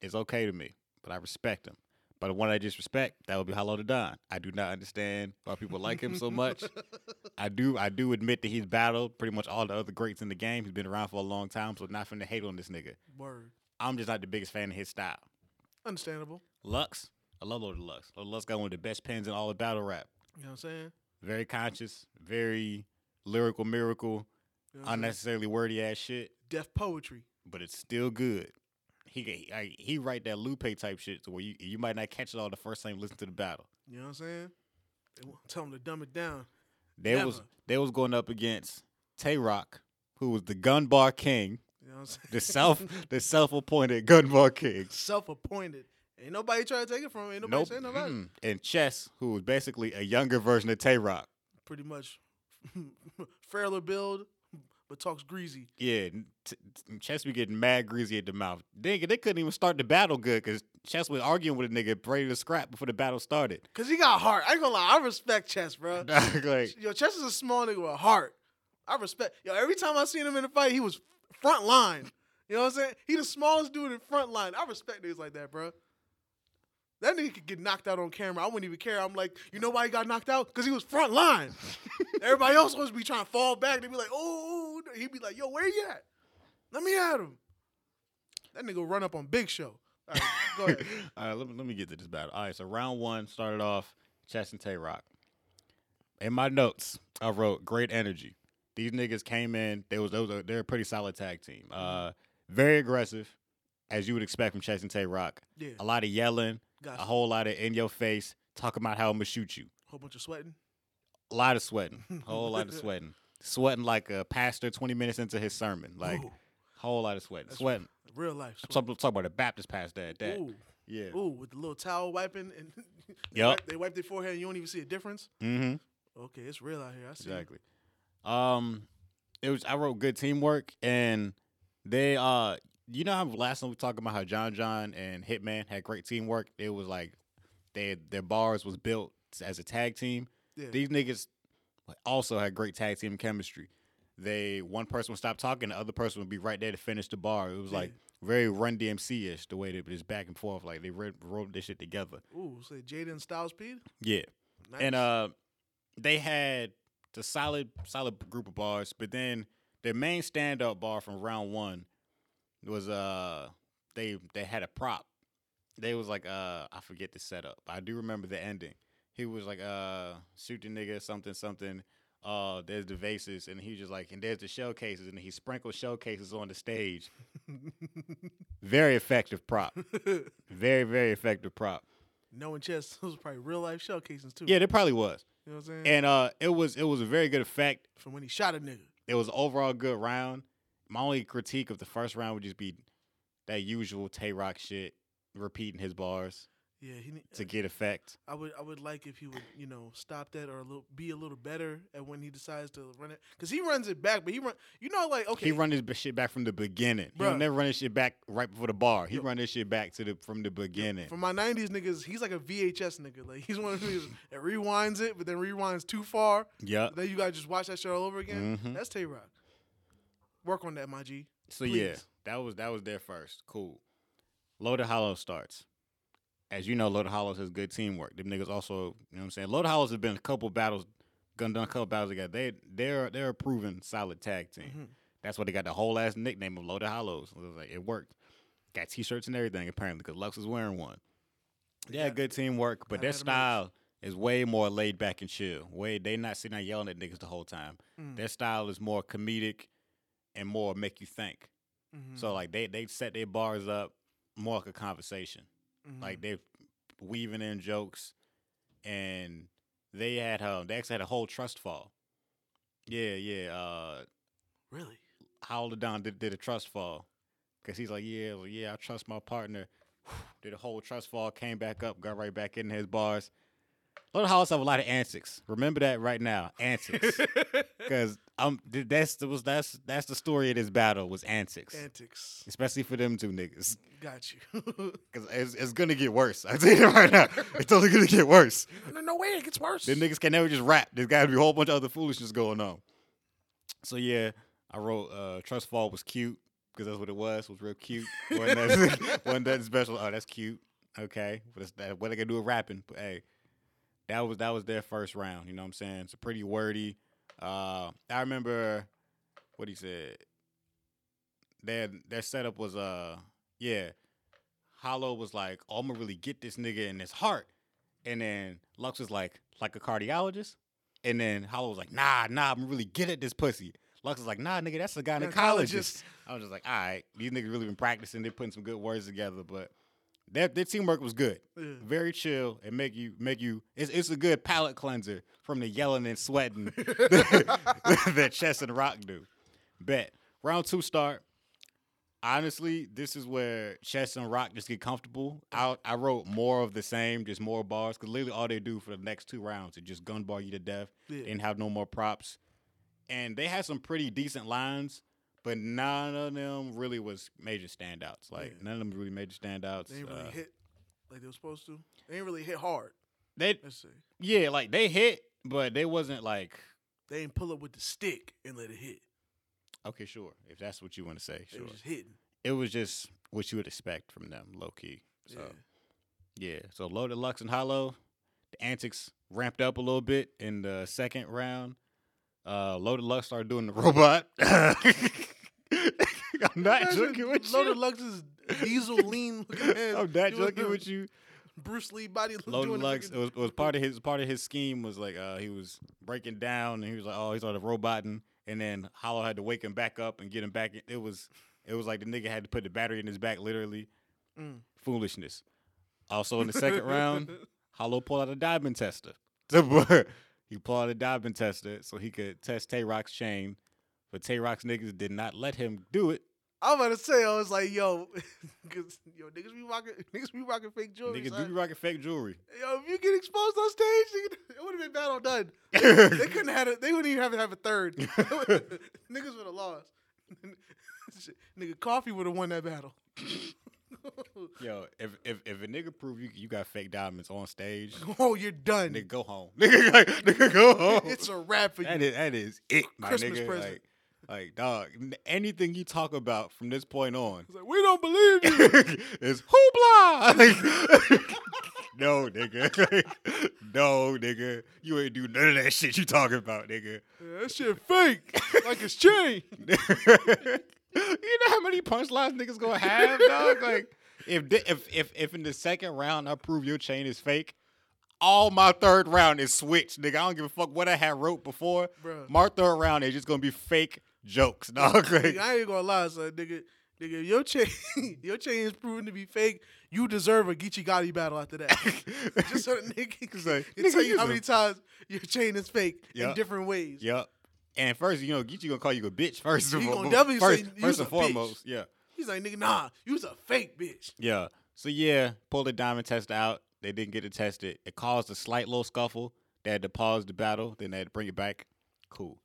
is okay to me, but I respect him. But the one I disrespect, that would be Hollow Da Don. I do not understand why people like him so much. I do I do admit that he's battled pretty much all the other greats in the game. He's been around for a long time, so not finna hate on this nigga. Word. I'm just not the biggest fan of his style. Understandable. Lux, I love Loaded Lux. Loaded Lux got one of the best pens in all of battle rap. You know what I'm saying? Very conscious, very lyrical, miracle, You know what I'm saying? unnecessarily wordy ass shit, Def Poetry. but it's still good. He I- he write that Lupe type shit to where you you might not catch it all the first time you listen to the battle. You know what I'm saying? They tell him to dumb it down. They was they was going up against Tay Roc, who was the gun bar king, You know what I'm saying? the self the self appointed gun bar king. self-appointed. Ain't nobody trying to take it from him. Ain't nobody Nope. saying nobody. mm-mm. And Chess, who was basically a younger version of Tay Roc. Pretty much frailer build, but talks greasy. Yeah, t- t- Chess be getting mad greasy at the mouth. They, they couldn't even start the battle good because Chess was arguing with a nigga ready to scrap before the battle started. Cause he got heart. I ain't gonna lie, I respect Chess, bro. like, Yo, Chess is a small nigga with heart. I respect. Yo, every time I seen him in a fight, he was front line. You know what I'm saying? He the smallest dude in front line. I respect niggas like that, bro. That nigga could get knocked out on camera. I wouldn't even care. I'm like, you know why he got knocked out? Because he was front line. Everybody else was be trying to fall back. They'd be like, oh, oh." he'd be like, yo, where you at? Let me at him. That nigga run up on Big Show. All right, go ahead. all right, let me, let me get to this battle. All right, so round one started off Chess and Tay Roc. In my notes, I wrote great energy. These niggas came in. They was, they was a, they're a pretty solid tag team. Uh, very aggressive, as you would expect from Chess and Tay Roc. Yeah, A lot of yelling, got a whole lot of in your face, talking about how I'm gonna shoot you. whole bunch of sweating. A lot of sweating, a whole lot of sweating, sweating like a pastor twenty minutes into his sermon, like Ooh, whole lot of sweating, That's sweating. real life. I'm Sweat. talking, talking about a Baptist pastor at that. Ooh, Yeah. ooh, with the little towel wiping and they, Yup. wipe, they wipe their forehead and you don't even see a difference. Mm-hmm. Okay, it's real out here. I see. Exactly. Um, it was I wrote good teamwork, and they uh, you know how last time we talked about how John John and Hitman had great teamwork. It was like they their bars was built as a tag team. Yeah. These niggas also had great tag team chemistry. They one person would stop talking, the other person would be right there to finish the bar. It was Yeah. like very Run DMC ish the way they just back and forth, like they wrote, wrote this shit together. Ooh, say Jaden Styles Speed. Yeah, Nice. and uh, they had the solid solid group of bars, but then their main stand up bar from round one was uh they they had a prop. They was like uh I forget the setup. I do remember the ending. He was like uh shoot the nigga something something. Uh, there's the vases, and he just like, and there's the showcases, and he sprinkled showcases on the stage. very effective prop. Very very effective prop. Knowing chess, those were probably real life shell casings too. Yeah, there probably was. you know what I'm saying. and uh it was it was a very good effect From when he shot a nigga. it was overall good round my only critique of the first round would just be that usual tay roc shit repeating his bars Yeah, he. to get effect I would. I would like if he would, you know, stop that or a little, be a little better at when he decides to run it, because he runs it back. But he run, you know, like okay, he run his shit back from the beginning he Bruh. don't never run his shit back right before the bar he Yo. run this shit back to the from the beginning For my '90s niggas, he's like a VHS nigga. Like he's one of those that rewinds it, but then rewinds too far. Yeah. Then you gotta just watch that shit all over again. Mhm. That's Tay Roc. Work on that, my G. so yeah that was that was their first cool loaded hollow starts as you know loaded hollows has good teamwork them niggas also you know what i'm saying loaded hollows have been a couple battles gone done a couple battles together they they're they're a proven solid tag team Mhm. That's why they got the whole ass nickname of Loaded Hollows. It was like it worked. Got T-shirts and everything apparently because Lux is wearing one. They had good teamwork, but their style is way more laid back and chill. Way they not sitting there yelling at niggas the whole time. Mm. Their style is more comedic and more make you think. Mhm. So like they they set their bars up more like a conversation. Mhm. Like they weaving in jokes, and they had um they actually had a whole trust fall. Yeah, yeah. Uh, really, Hollow Don did, did a trust fall because he's like, yeah, well, yeah, I trust my partner. did a whole trust fall, came back up, got right back in his bars. Little House have a lot of antics. Remember that right now, antics, because um, that's the was that's that's the story of this battle was antics, antics. especially for them two niggas, Got you. because it's, it's gonna get worse. I tell you right now, it's only gonna get worse. no, no way, it gets worse. Them niggas can never just rap. There's got to be a whole bunch of other foolishness going on. So yeah, I wrote uh, Trust Fall was cute because that's what it was. Was real cute. wasn't, that, wasn't that special? Oh, that's cute. Okay, but it's that, what they gonna do with rapping? But hey, that was that was their first round. You know what I'm saying? It's a pretty wordy. Uh, I remember what he said. Their their setup was uh yeah. Hollow was like, oh, I'm gonna really get this nigga in his heart. And then Lux was like, like a cardiologist. And then Hollow was like, nah, nah, I'm really get at this pussy. Lux was like, nah, nigga, that's a gynecologist. Gynecologist. I was just like, all right, these niggas really been practicing. They're putting some good words together, but their, their teamwork was good. Yeah. Very chill and make you make you. It's, it's a good palate cleanser from the yelling and sweating that Chess and Rock do. Bet round two start. Honestly, this is where Chess and Rock just get comfortable. I I wrote more of the same, just more bars, because literally all they do for the next two rounds is just gun bar you to death Yeah. and have no more props. And they had some pretty decent lines, but none of them really was major standouts. Like Yeah. none of them really major standouts. They really Uh, hit like they were supposed to. They ain't really hit hard. they Let's say yeah, like they hit, but they wasn't like they didn't pull up with the stick and let it hit. okay, sure, if that's what you want to say, They sure. was just hitting. It was just what you would expect from them, low key. So Yeah. yeah, so loaded Lux and Hollow, the antics ramped up a little bit in the second round. Uh, loaded Lux started doing the robot. I'm not Imagine joking with you. Loaded you. is diesel lean. I'm not joking with you. Bruce Lee body Loaded doing Lux. It was, it was part of his part of his scheme was like uh, he was breaking down and he was like oh he started roboting and then Hollow had to wake him back up and get him back. in- It was it was like the nigga had to put the battery in his back literally. Mm. Foolishness. Also in the second round, Hollow pulled out a diamond tester. He pulled a diamond tester so he could test Tay Roc's chain, but Tay Roc's niggas did not let him do it. I'm about to say, I was like, yo, 'cause, yo, niggas be rocking, niggas be rocking fake jewelry. Niggas son. be rocking fake jewelry. Yo, if you get exposed on stage, nigga, it would have been battle done. they couldn't have it. They wouldn't even have to have a third. niggas would have lost. Nigga, coffee would have won that battle. Yo, if if if a nigga prove you you got fake diamonds on stage, oh, you're done. nigga go home. Nigga, like, nigga go home. It's a wrap for you. that is that is it, my Christmas nigga. present. Like, like dog, anything you talk about from this point on like, we don't believe you. is hoopla. Like, no, nigga. no, nigga. You ain't do none of that shit you talking about, nigga. Yeah, that shit fake. like it's chain. You know how many punchlines niggas gonna have, dog? Like, if if if if in the second round I prove your chain is fake, all my third round is switched, nigga. I don't give a fuck what I had wrote before. Bruh. My third round is just gonna be fake jokes, dog. Like, Nigga, I ain't gonna lie, son. Nigga, nigga, your chain, your chain is proven to be fake. You deserve a Geechi Gotti battle after that. Just so the nigga can like, nigga, tell you how many times your chain is fake in different ways. Yep. And first, you know, Geechi gonna call you a bitch first. Of all- first, first a and bitch. foremost. Yeah. He's like, nigga, nah, you's a fake bitch. Yeah. So yeah, pulled the diamond test out. They didn't get it tested. It caused a slight little scuffle. They had to pause the battle. Then they had to bring it back. Cool.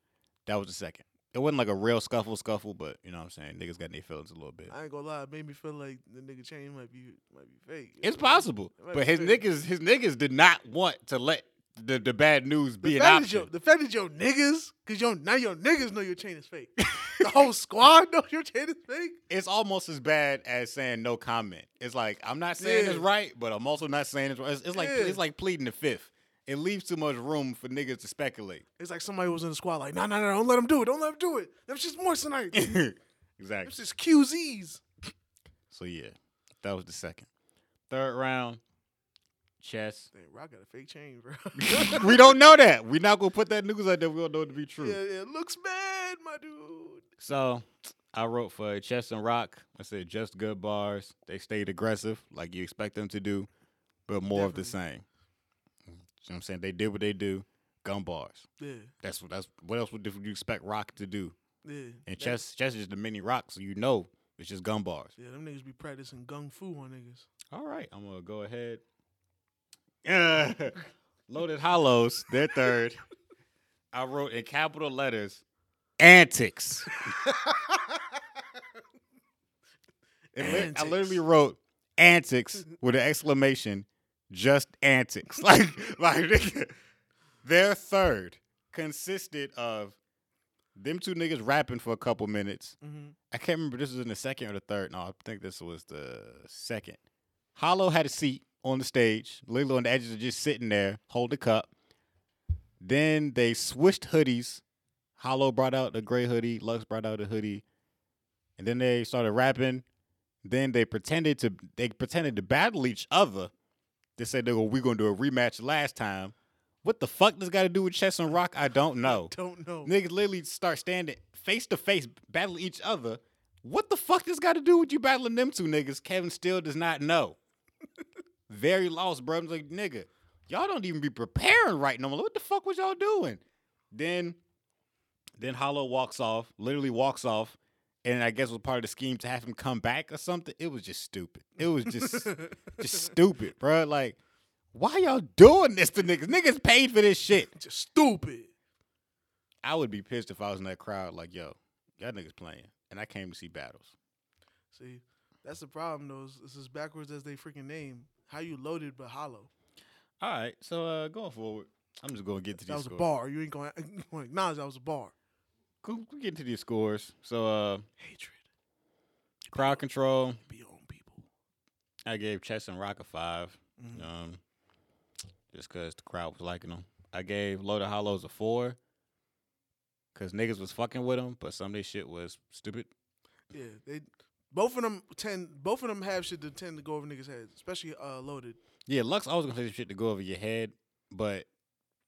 That was the second. It wasn't like a real scuffle, scuffle, but you know what I'm saying. Niggas got their feelings a little bit. I ain't gonna lie, it made me feel like the nigga chain might be might be fake. It's possible, It but his fake. niggas, his niggas did not want to let the, the bad news The be an your, option. the fact that your niggas, cause your now your niggas know your chain is fake. the whole squad knows your chain is fake. It's almost as bad as saying no comment. It's like I'm not saying it's right, but I'm also not saying it's right. It's, it's like Yeah. it's like pleading the fifth. It leaves too much room for niggas to speculate. It's like somebody was in the squad, like, no, no, no, don't let them do it. Don't let them do it. That's just moissanite. That's exactly. It's just CZs. So yeah, that was the second. Third round, chess. Damn, Roc got a fake chain, bro. we don't know that. We're not gonna put that news out there. We don't know it to be true. yeah, it looks bad, my dude. So I wrote for Chess and Roc. I said just good bars. They stayed aggressive, like you expect them to do, but more of the same. You know what I'm saying? They did what they do. Gun bars. Yeah, That's what that's what else would you expect Roc to do? yeah. And Chess Chess is the mini Roc, so you know it's just gun bars. Yeah, them niggas be practicing gung fu on niggas. All right, I'm gonna go ahead. Uh, Loaded Hollows, their third. I wrote in capital letters, antics. I literally wrote antics with an exclamation, just antics. Like, like their third consisted of them two niggas rapping for a couple minutes. Mm-hmm. I can't remember this was in the second or the third. No, I think this was the second. Hollow had a seat on the stage. Lilo and the edges of just sitting there, hold the cup. Then they switched hoodies. Hollow brought out the gray hoodie. Lux brought out the hoodie. And then they started rapping. Then they pretended to they pretended to battle each other. They said they were we gonna do a rematch last time. What the fuck does got to do with Chess and Roc? I don't know. Don't know. Niggas literally start standing face to face, battling each other. What the fuck does got to do with you battling them two niggas? Kevin still does not know. Very lost, bro. I'm like, nigga, y'all don't even be preparing right no more. What the fuck was y'all doing? Then, then Hollow walks off, literally walks off, and I guess was part of the scheme to have him come back or something. It was just stupid. It was just, just stupid, bro. Like, why y'all doing this to niggas? Niggas paid for this shit. Just stupid. I would be pissed if I was in that crowd. Like, yo, y'all niggas playing, and I came to see battles. See, that's the problem. though. is It's as backwards as they freaking name. How you loaded but hollow. All right, so uh, going forward, I'm just gonna get to these. Scores. That was a bar. You ain't going to acknowledge that was a bar. Go, go get to these scores. So, uh, Hatred. crowd control. Be own people. I gave Chess and Roc a five, Mhm. um, just because the crowd was liking them. I gave Loaded Hollows a four, cause niggas was fucking with them, but some of this shit was stupid. Yeah, they both of them tend. Both of them have shit to tend to go over niggas' heads, especially uh, loaded. Yeah, Lux always gonna say shit to go over your head, but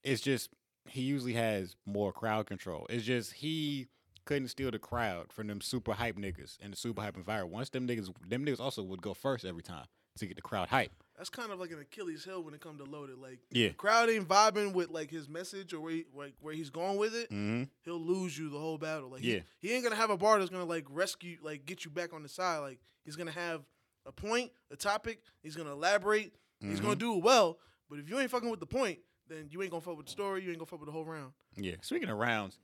it's just he usually has more crowd control. It's just he couldn't steal the crowd from them super hype niggas and the super hype environment. Once them niggas, them niggas also would go first every time to get the crowd hype. That's kind of like an Achilles heel when it comes to loaded. Like, Yeah. crowd ain't vibing with like his message or where he, like where he's going with it. Mm-hmm. He'll lose you the whole battle. Like, he- Yeah. he, ain't gonna have a bar that's gonna like rescue, like get you back on the side. Like, he's gonna have a point, a topic. He's gonna elaborate. He's gonna do it well. But if you ain't fucking with the point, then you ain't gonna fuck with the story. You ain't gonna fuck with the whole round. Yeah. Speaking of rounds,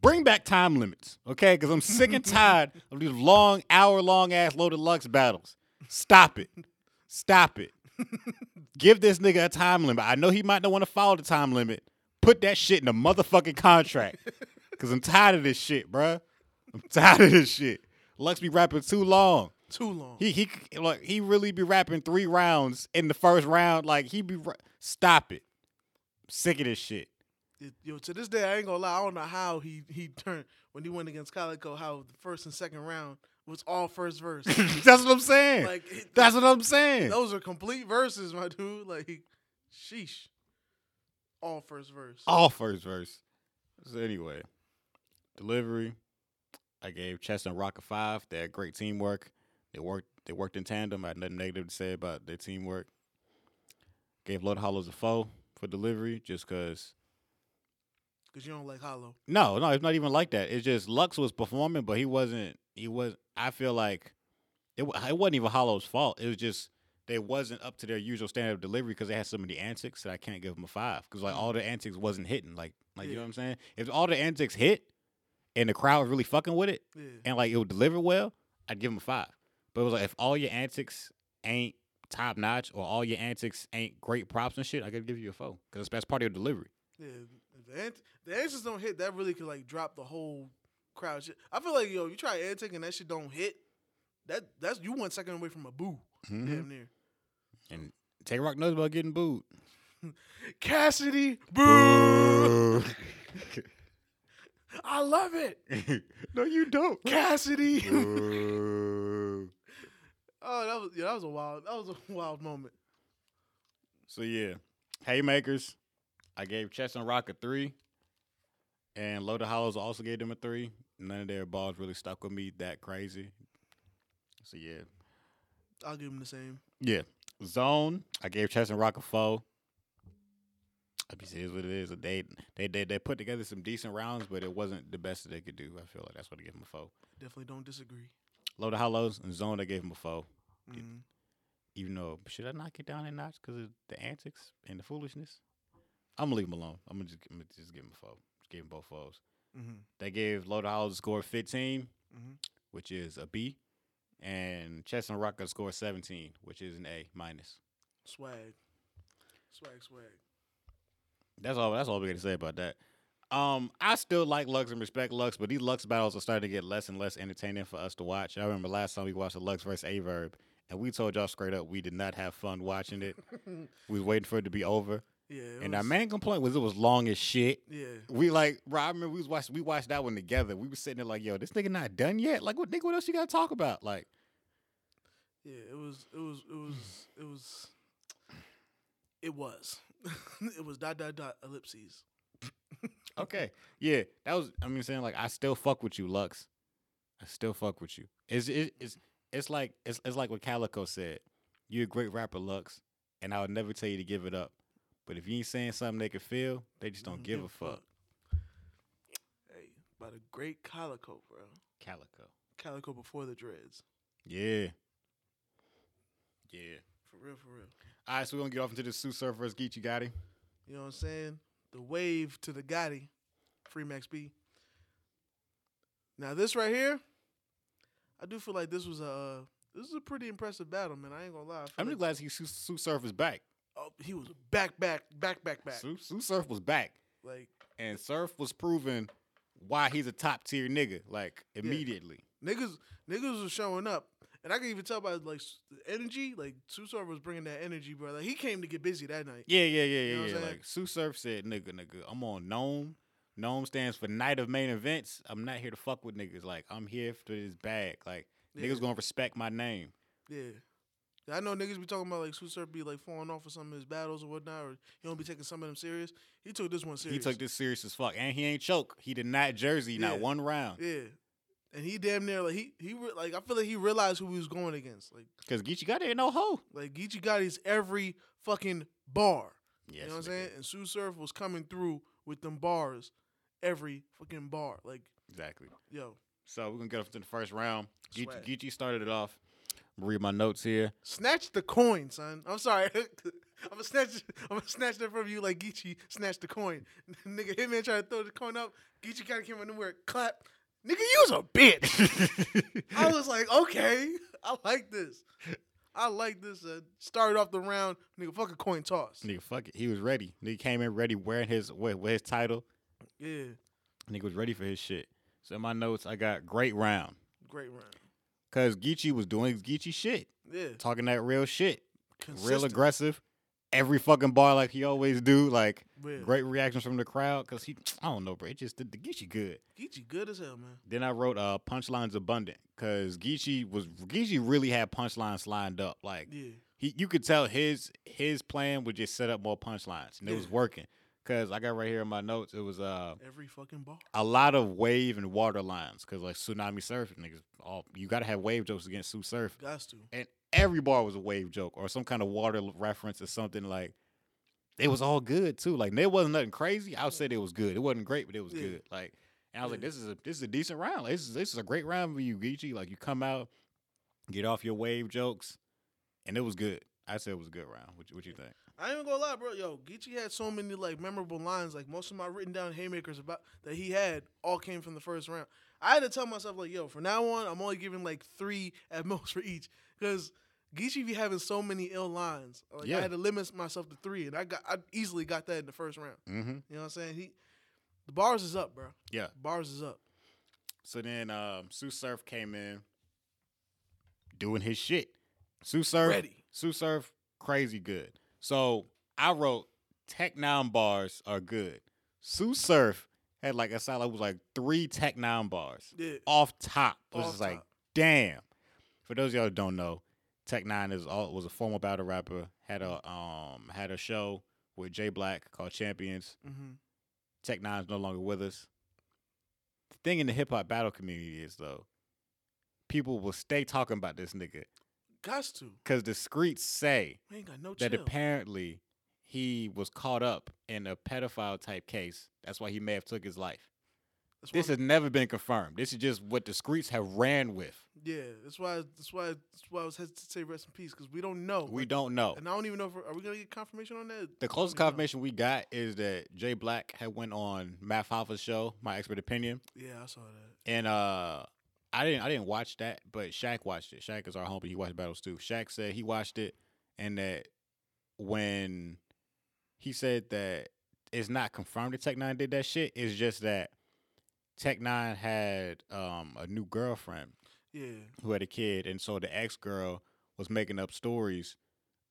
bring back time limits, okay? Because I'm sick and tired of these long, hour long ass loaded Lux battles. Stop it. Stop it. Give this nigga a time limit. I know he might not want to follow the time limit. Put that shit in the motherfucking contract. Because I'm tired of this shit, bruh. I'm tired of this shit. Lux be rapping too long. Too long. He he like he really be rapping three rounds in the first round. Like he be ra- stop it. sick of this shit. It- yo, to this day, I ain't gonna lie. I don't know how he he turned when he went against Calicoe. How the first and second round was all first verse. That's what I'm saying. like it- That's what I'm saying. those are complete verses, my dude. Like, sheesh, all first verse. All first verse. So anyway, delivery. I gave Chess and Roc a five. They had great teamwork. They worked. They worked in tandem. I had nothing negative to say about their teamwork. Gave Load Hollows a four for delivery, just cause. Cause you don't like Hollow. No, no, it's not even like that. It's just Lux was performing, but he wasn't. He was. I feel like it. It wasn't even Hollow's fault. It was just they wasn't up to their usual standard of delivery because they had so many antics that I can't give them a five because like all the mm. antics wasn't hitting. Like, like you know what I'm saying? If all the antics hit and the crowd was really fucking with it Yeah, and like it would deliver well, I'd give them a five. But it was like if all your antics ain't top notch or all your antics ain't great props and shit, I gotta give you a four because that's part of your delivery. yeah. The, ant- the answers don't hit, that really could like drop the whole crowd. Shit. I feel like yo, you try antic and that shit don't hit. That that's you one second away from a boo. Mhm. Damn near. And Tay Roc knows about getting booed. Cassidy, boo! I love it, no, you don't. Cassidy. Boo. Oh, that was yeah, that was a wild, that was a wild moment. so yeah, haymakers. I gave Chess and Roc a three, and Loaded Hollows also gave them a three. None of their balls really stuck with me that crazy. So yeah, I'll give him the same. yeah. Zone. I gave Chess and Roc a four. I mean, it is what it is. They they they they put together some decent rounds, but it wasn't the best that they could do. I feel like that's what I gave them a four. Definitely don't disagree. Loaded Hollows and Zone. I gave them a four. Mhm. even though should I knock it down a notch because of the antics and the foolishness? I'm gonna leave him alone. I'm gonna just, I'm gonna just give him a four. Just give him both fours. Mhm. They gave Hollows a score of 15, Mhm. which is a B, and Chess and Roc a score 17, which is an A minus. Swag, swag, swag. That's all. That's all we got to say about that. Um, I still like Lux and respect Lux, but these Lux battles are starting to get less and less entertaining for us to watch. I remember last time we watched the Lux versus Aye Verb, and we told y'all straight up we did not have fun watching it. we was waiting for it to be over. Yeah. And our main complaint was it was long as shit. Yeah. We like, bro, I remember we was watched we watched that one together. We were sitting there like, yo, this nigga not done yet. Like, what nigga? What else you gotta talk about? Like, Yeah, it was. It was. It was. Hmm. It was. It was. it was dot dot dot ellipses. Okay. Yeah, that was. I mean, saying like I still fuck with you, Lux. I still fuck with you. It's it, it's it's like it's it's like what Calicoe said. You're a great rapper, Lux, and I would never tell you to give it up. But if you ain't saying something they can feel, they just don't give a fuck. Hey, by the great Calicoe, bro. Calicoe. Calicoe before the dreads. Yeah. Yeah. For real, for real. All right, so we're gonna get off into the Tsu Surf versus Geechi Gotti. You know what I'm saying? The wave to the Gotti, Free Max B. Now this right here, I do feel like this was a uh, this is a pretty impressive battle, man. I ain't gonna lie. I feel I'm like- just glad he Tsu, Tsu Surf is back. Oh, he was back, back, back, back, back. Tsu, Tsu Surf was back, Like and Surf was proving why he's a top tier nigga, like immediately. niggas, niggas was showing up, and I can even tell by like the energy. Like Tsu Surf was bringing that energy, bro. Like he came to get busy that night. Yeah, yeah, yeah, You yeah, know what yeah. Like Tsu Surf said, nigga, nigga, I'm on NOME. NOME stands for Night of Main Events. I'm not here to fuck with niggas. Like I'm here for this bag. Like Yeah. niggas gonna respect my name. Yeah. I know niggas be talking about like Tsu Surf be like falling off of some of his battles or whatnot, or he don't be taking some of them serious. He took this one serious. He took this serious as fuck, and he ain't choke. He did not jersey, Yeah. not one round. Yeah. And he damn near like he he re- like I feel like he realized who he was going against. Like Cause Geechi got there no hoe. like Geechi Gotti's every fucking bar. Yes, you know what I'm saying? And Tsu Surf was coming through with them bars, every fucking bar. Like Exactly. yo, So we're gonna get up to the first round. Geechi, Geechi started it off. Read my notes here. snatch the coin, son. I'm sorry. I'm gonna snatch. I'm gonna snatch that from you like Geechi snatched the coin. Nigga, Hitman tried to throw the coin up. Geechi kind of came in nowhere. where clap. Nigga, you was a bitch. I was like, okay, I like this. I like this. Uh, started off the round, nigga, fucking coin toss. Nigga, fuck it. He was ready. Nigga came in ready, wearing his with, with his title. Yeah, Nigga was ready for his shit. So in my notes, I got great round. great round. Cause Geechi was doing Geechi shit, Yeah, talking that real shit, real aggressive. Every fucking bar like he always do. Like Yeah. great reactions from the crowd. Cause he, I don't know, bro. It just did the Geechi good. Geechi good as hell, man. Then I wrote uh punchlines abundant. Cause Geechi was Geechi really had punchlines lined up. Like Yeah, he, you could tell his his plan was just set up more punchlines, and it was working. Cause I got right here in my notes. It was uh every fucking bar. a lot of wave and water lines. Cause like tsunami surf niggas, all you gotta have wave jokes against Tsu Surf, Gots to. and every bar was a wave joke or some kind of water reference or something like. It was all good too. Like there wasn't nothing crazy. I would say it was good. It wasn't great, but it was Yeah. good. Like, and I was like, this is a this is a decent round. This is this is a great round for you, Geechi. Like you come out, get off your wave jokes, and it was good. I said it was a good round. What, you- what you think? I ain't even gonna lie, bro. Yo, Geechi had so many like memorable lines. Like most of my written down haymakers about that he had all came from the first round. I had to tell myself like, yo, from now on, I'm only giving like three at most for each because Geechi be having so many ill lines. Like Yeah. I had to limit myself to three, and I got I easily got that in the first round. Mm-hmm. You know what I'm saying? He, the bars is up, bro. Yeah. Bars is up. So then um, Tsu Surf came in doing his shit. Tsu Surf, Ready. Tsu Surf, crazy good. So I wrote Tech Nine bars are good. Tsu Surf had like a it was like three Tech Nine bars Yeah. off top. It was Off just like top. damn. For those of y'all who don't know, Tech Nine is all was a former battle rapper. Had a um had a show with Jay Black called Champions. Mm-hmm. Tech Nine's no longer with us. The thing in the hip hop battle community is though, people will stay talking about this nigga Gots to. because the streets say got no that apparently he was caught up in a pedophile type case. That's why he may have took his life. That's This has never been confirmed. This is just what the streets have ran with. Yeah, that's why. That's why. That's why I was hesitant to say rest in peace because we don't know. We Like, don't know. and I don't even know if we're, are we gonna get confirmation on that. The closest I know. confirmation we got is that Jay Black had went on Math Hoffa's show, My Expert Opinion, Yeah, I saw that. And uh I didn't I didn't watch that, but Shaq watched it. Shaq is our homie. He watched battles too. Shaq said he watched it and that when he said that it's not confirmed that Tech Nine did that shit, it's just that Tech Nine had um a new girlfriend Yeah, who had a kid, and so the ex girl was making up stories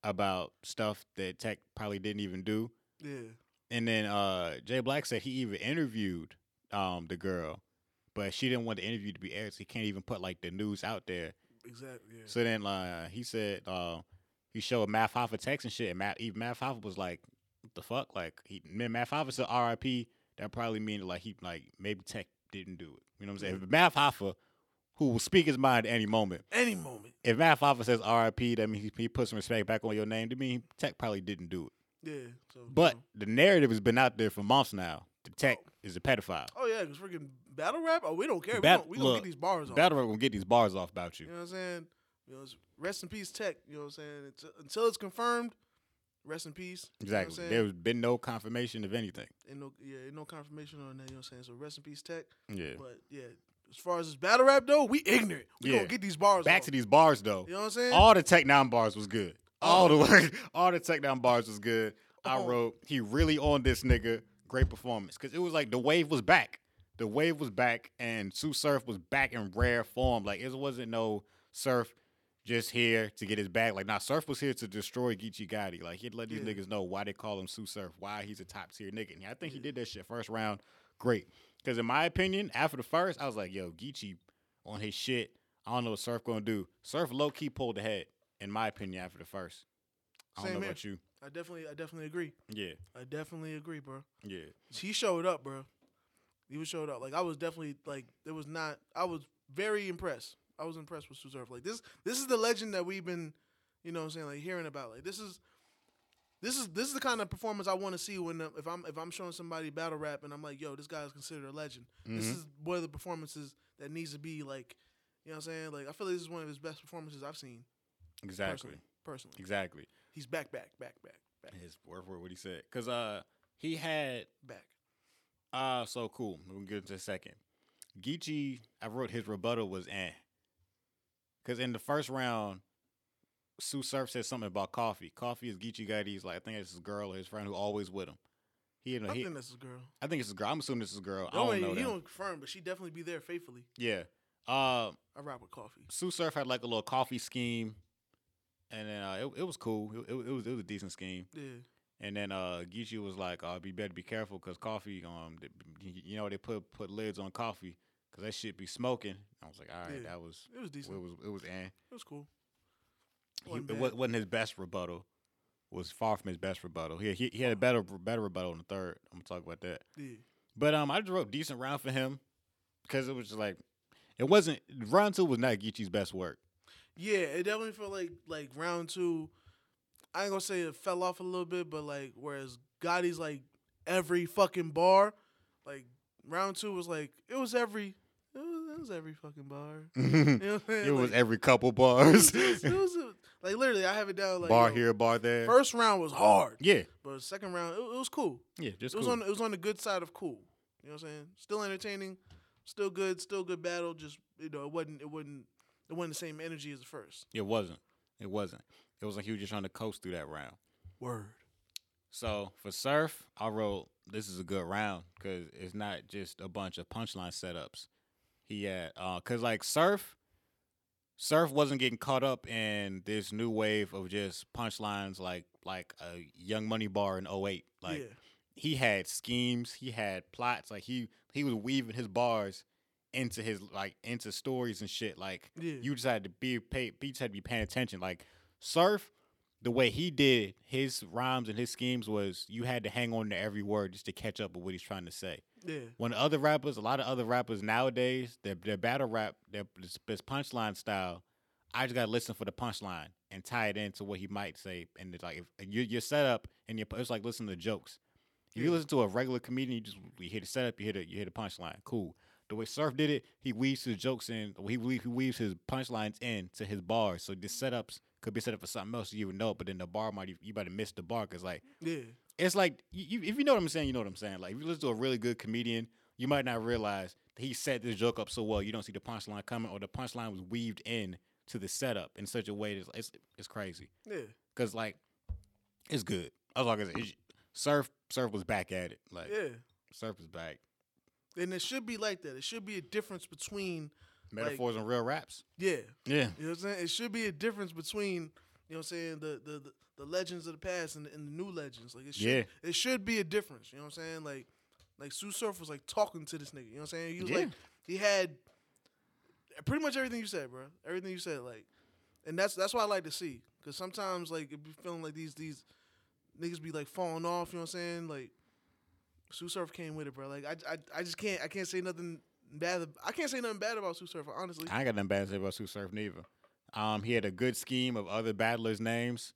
about stuff that Tech probably didn't even do. yeah, And then uh Jay Black said he even interviewed um the girl, but she didn't want the interview to be aired, so he can't even put like the news out there Exactly. Yeah. So then uh, he said uh, he showed Math Hoffa text and shit, and Math, even Math Hoffa was like, "What the fuck?" Like he, man, Math Hoffa said R.I.P. That probably mean like he like maybe Tech didn't do it. You know what I'm saying? If Math Hoffa, who will speak his mind any moment, Any moment. if Math Hoffa says R.I.P., that means he, he put some respect back on your name. To me, Tech probably didn't do it. Yeah. So, you But know. the narrative has been out there for months now. The Tech is a pedophile. Oh yeah, because freaking battle rap. Oh, we don't care. Bat- we gonna, we gonna get these bars off. Battle Rap gonna get these bars off about you. You know what I'm saying? You know, it's- rest in peace, Tech. You know what I'm saying? It's, until it's confirmed, rest in peace. You know Exactly. There's been no confirmation of anything. Ain't no, yeah, no confirmation on that. You know what I'm saying? So rest in peace, Tech. Yeah. But yeah, as far as this battle rap though, we ignorant. We Yeah. gonna get these bars. Back off. to these bars though. You know what I'm saying? All the Tech Nine bars was good. All Oh. the way, all the Tech Nine bars was good. I Oh. wrote, he really on this nigga. Great performance. Cause it was like the wave was back. The wave was back and Tsu Surf was back in rare form. Like it wasn't no Surf just here to get his bag. Like now Surf was here to destroy Geechi Gotti. Like he'd let these Yeah. niggas know why they call him Tsu Surf, why he's a top tier nigga. And I think he did that shit first round. Great. Cause in my opinion, after the first, I was like, yo, Geechi on his shit. I don't know what Surf gonna do. Surf low key pulled ahead, in my opinion, after the first. I don't Same know here. about you. I definitely, I definitely agree. Yeah, I definitely agree, bro. yeah. He showed up, bro. He was showed up. Like I was definitely like there was not. I was very impressed. I was impressed with Tsu Surf. Like this, this is the legend that we've been, you know, what I'm saying like hearing about. Like this is, this is this is the kind of performance I want to see when if I'm if I'm showing somebody battle rap and I'm like, yo, this guy is considered a legend. This Mhm. is one of the performances that needs to be like, you know, what I'm saying like I feel like this is one of his best performances I've seen Exactly, personally. Personally, exactly. He's back, back, back, back, back, His word for what he said, cause uh, he had back. uh, so cool. We'll get into a second. Geechi, I wrote his rebuttal was eh, cause in the first round, Tsu Surf said something about coffee. Coffee is Geechi Gotti's like I think it's his girl or his friend who always with him. He, know, I he, think that's his girl. I think it's his girl. I'm assuming this is his girl. I don't he, know. he them. don't confirm, but she definitely be there faithfully. Yeah. Uh, I rap with coffee. Tsu Surf had like a little coffee scheme, and then uh, it, it was cool. It, it, was it was a decent scheme. Yeah. And then uh, Geechi was like, "Uh, be better be careful because coffee, um, you know they put put lids on coffee because that shit be smoking." I was like, "All right, Yeah. that was It was decent. it was it was eh." It was cool. Wasn't it wasn't his best rebuttal. Was far from his best rebuttal. He he, he had a better better rebuttal in the third. I'm gonna talk about that. Yeah. But um, I just wrote decent round for him because it was just like it wasn't round two was not Geechi's best work. Yeah, it definitely felt like like round two. I ain't gonna say it fell off a little bit, but like whereas Gotti's like every fucking bar, like round two was like it was every it was, it was every fucking bar. You know? It was every couple bars. was, it was, it was like literally I have it down like bar yo, here, bar there. First round was hard, yeah, but second round it, it was cool. yeah, just it was cool. on it was on the good side of cool. You know what I'm saying? Still entertaining, still good, still good battle. Just you know, it wasn't it wasn't it wasn't the same energy as the first. it wasn't. It wasn't. It was like he was just trying to coast through that round. Word. So for Surf, I wrote this is a good round because it's not just a bunch of punchline setups. He had uh, cause like Surf, Surf wasn't getting caught up in this new wave of just punchlines like like a Young Money bar in 08. Like yeah. he had schemes, he had plots, like he he was weaving his bars into his like into stories and shit. Like Yeah. you just had to be pay, you just had to be paying attention. Like Surf, the way he did his rhymes and his schemes was you had to hang on to every word just to catch up with what he's trying to say. Yeah. When other rappers, a lot of other rappers nowadays, their their battle rap, their this, punchline style, I just gotta listen for the punchline and tie it into what he might say. And it's like if your your setup and your it's like listening to jokes. If you listen to a regular comedian, you just you hear the setup, you hear the you hear the punchline. Cool. The way Surf did it, he weaves his jokes in, he weaves, he weaves his punchlines in to his bars. So the setups could be set up for something else you even know, it, but then the bar might you better miss the bar because like Yeah. it's like you, if you know what I'm saying, you know what I'm saying. Like if you listen to a really good comedian, you might not realize that he set this joke up so well you don't see the punchline coming, or the punchline was weaved in to the setup in such a way that it's it's crazy. Yeah. Cause like it's good. I was like, it's, Surf Surf was back at it. Like Yeah. Surf was back. And it should be like that. It should be a difference between Metaphors and real raps. yeah. Yeah. You know what I'm saying? It should be a difference between, you know what I'm saying, the the, the, the legends of the past and the, and the new legends. Like it should Yeah. it should be a difference. You know what I'm saying? Like like Tsu Surf was like talking to this nigga. You know what I'm saying? He was Yeah. like he had pretty much everything you said, bro. Everything you said, like, and that's that's what I like to see. Cause sometimes like it be feeling like these these niggas be like falling off. You know what I'm saying? Like, Tsu Surf came with it, bro. Like I I, I just can't I can't say nothing bad. I can't say nothing bad about Tsu Surf, honestly. I ain't got nothing bad to say about Tsu Surf neither. Um, he had a good scheme of other battlers' names.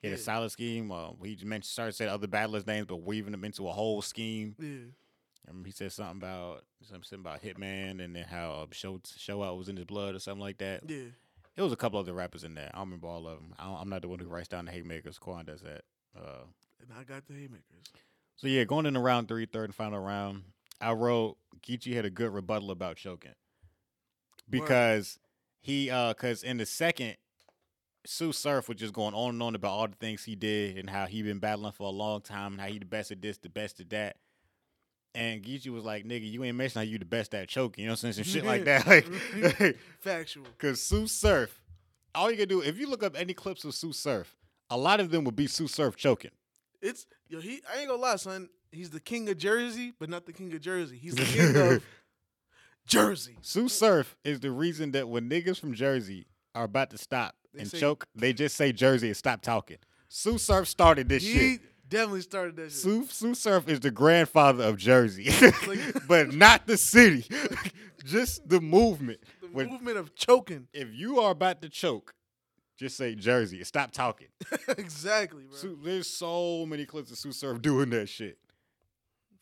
He had a solid scheme. Uh, he mentioned started saying other battlers' names, but weaving them into a whole scheme. Yeah. Um, he said something about something about Hitman, and then how uh, show show out was in his blood or something like that. Yeah. It was a couple other rappers in there. I don't remember all of them. I don't, I'm not the one who writes down the haymakers. Quan does that. Uh, And I got the haymakers. So yeah, going into round three, third and final round, I wrote Geechi had a good rebuttal about choking because he uh because in the second, Tsu Surf was just going on and on about all the things he did and how he been battling for a long time and how he the best at this, the best at that. And Geechi was like, "Nigga, you ain't mentioning how you the best at choking, you know what I'm saying? Some shit like that, like." Factual. Because Tsu Surf, all you can do, if you look up any clips of Tsu Surf, a lot of them would be Tsu Surf choking. It's yo. He. I ain't gonna lie, son. He's the king of Jersey, but not the king of Jersey. He's the king of Jersey. Tsu Surf is the reason that when niggas from Jersey are about to stop They and say- choke, they just say Jersey and stop talking. Tsu Surf started this shit. He shit. definitely started that shit. Tsu, Tsu Surf is the grandfather of Jersey, Like- but not the city, just the movement. the When- movement of choking. if you are about to choke, just say Jersey and stop talking. exactly, bro. There's so many clips of Tsu Surf doing that shit.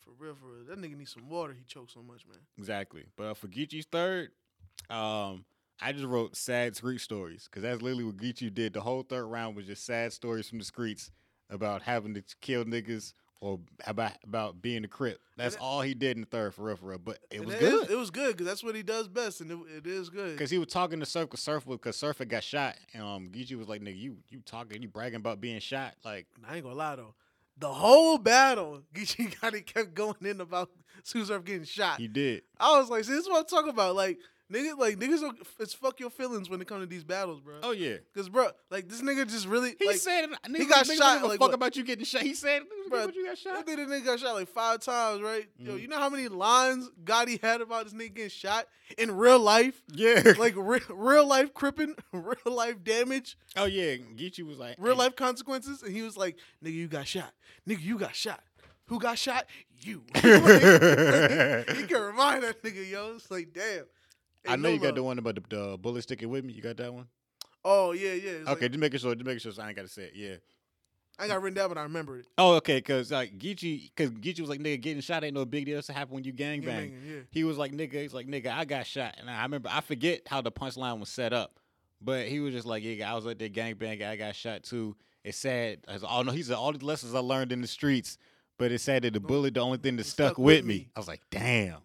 For real, for real. That nigga needs some water. He chokes so much, man. Exactly. But uh, for Geechi's third, um, I just wrote sad street stories because that's literally what Geechi did. The whole third round was just sad stories from the streets about having to kill niggas or about about being a crip. That's it- all he did in the third, for real, for real. But it was is- good it was good because that's what he does best, and it, it is good. because he was talking to Surf because Surf because Surf had got shot. And, um, Geechi was like, "Nigga, you you talking, you bragging about being shot? Like, I ain't gonna lie though. The whole battle, Geechi of kept going in about Surf getting shot. he did." I was like, see, this is what I'm talking about. Like, niggas, like niggas, don't, it's fuck your feelings when it comes to these battles, bro. Oh yeah. Cause, bro, like this nigga just really, He like, said niggas, got niggas shot, Don't give a like, fuck what? about you getting shot. He said, bro, Bruh, give a fuck you got shot." That nigga nigga got shot like five times, right? Yo, Mhm. you know how many lines Gotti had about this nigga getting shot in real life? Yeah. Like re- real life cripping, real life damage, oh yeah. Geechi was like, real "Hey, life consequences, and he was like, "Nigga, you got shot. Nigga, you got shot. Who got shot? You." Like, he can remind that nigga, yo. It's like, damn. I know no you got the one about the, the bullet sticking with me. You got that one? Oh yeah, yeah. It's okay, like- just making sure. Just making sure. So I ain't got to say it. Yeah. I got written down, but I remember it. Oh, okay. Cause like Geechi, cause Geechi was like, nigga, getting shot ain't no big deal. That's It's happen when you gang Yeah, bang. man, yeah. He was like, nigga, he's like, nigga, I got shot, and I remember, I forget how the punchline was set up, but he was just like, yeah, I was at that gang bang, I got shot too. It's sad. I was, oh no, he said all the lessons I learned in the streets, but it's sad that the bullet, the only thing that it stuck, with me. I was like, damn.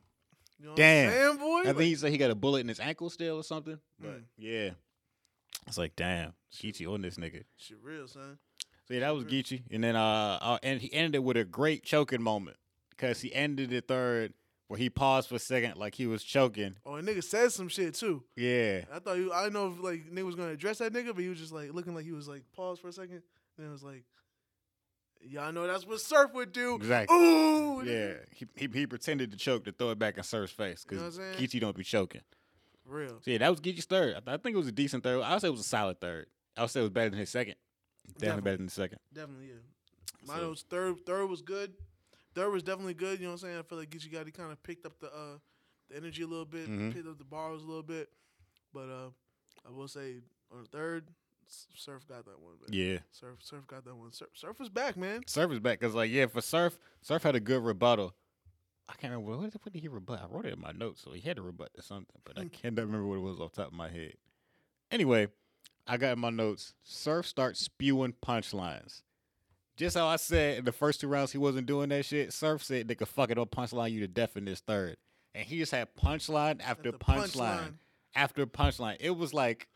You know Damn. saying, boy? I think he said he got a bullet in his ankle still or something. But Mm. yeah, it's like damn, Geechi on this nigga. shit real, son. So yeah, that was Geechi, and then uh, uh, and he ended it with a great choking moment because he ended the third where he paused for a second like he was choking. Oh, and nigga said some shit too. Yeah, I thought you. I know if like nigga was gonna address that nigga, but he was just like looking like he was like paused for a second. Then it was like, y'all know that's what Surf would do. exactly. Ooh, Yeah, he, he he pretended to choke to throw it back in Surf's face You know because what I'm? Geechi don't be choking. real. So yeah, that was Geechi's third. I, th- I think it was a decent third. I would say it was a solid third. I would say it was better than his second. Definitely, Definitely. better than the second. Definitely, yeah. Mine So- was third. Third was good. Third was definitely good. You know what I'm saying? I feel like Geechi Gotti kind of picked up the uh the energy a little bit, Mhm. picked up the bars a little bit. But uh I will say on the third, Surf got that one. Man. Yeah. Surf Surf got that one. Surf, Surf was back, man. Surf is back because, like, yeah, for Surf, Surf had a good rebuttal. I can't remember what, what did he rebut. I wrote it in my notes, so he had to rebut to something, but I can't remember what it was off the top of my head. Anyway, I got in my notes. Surf starts spewing punchlines. Just how I said in the first two rounds he wasn't doing that shit. Surf said they could fuck it up punchline you to death in this third, and he just had punchline after punchline punchline. after punchline. It was like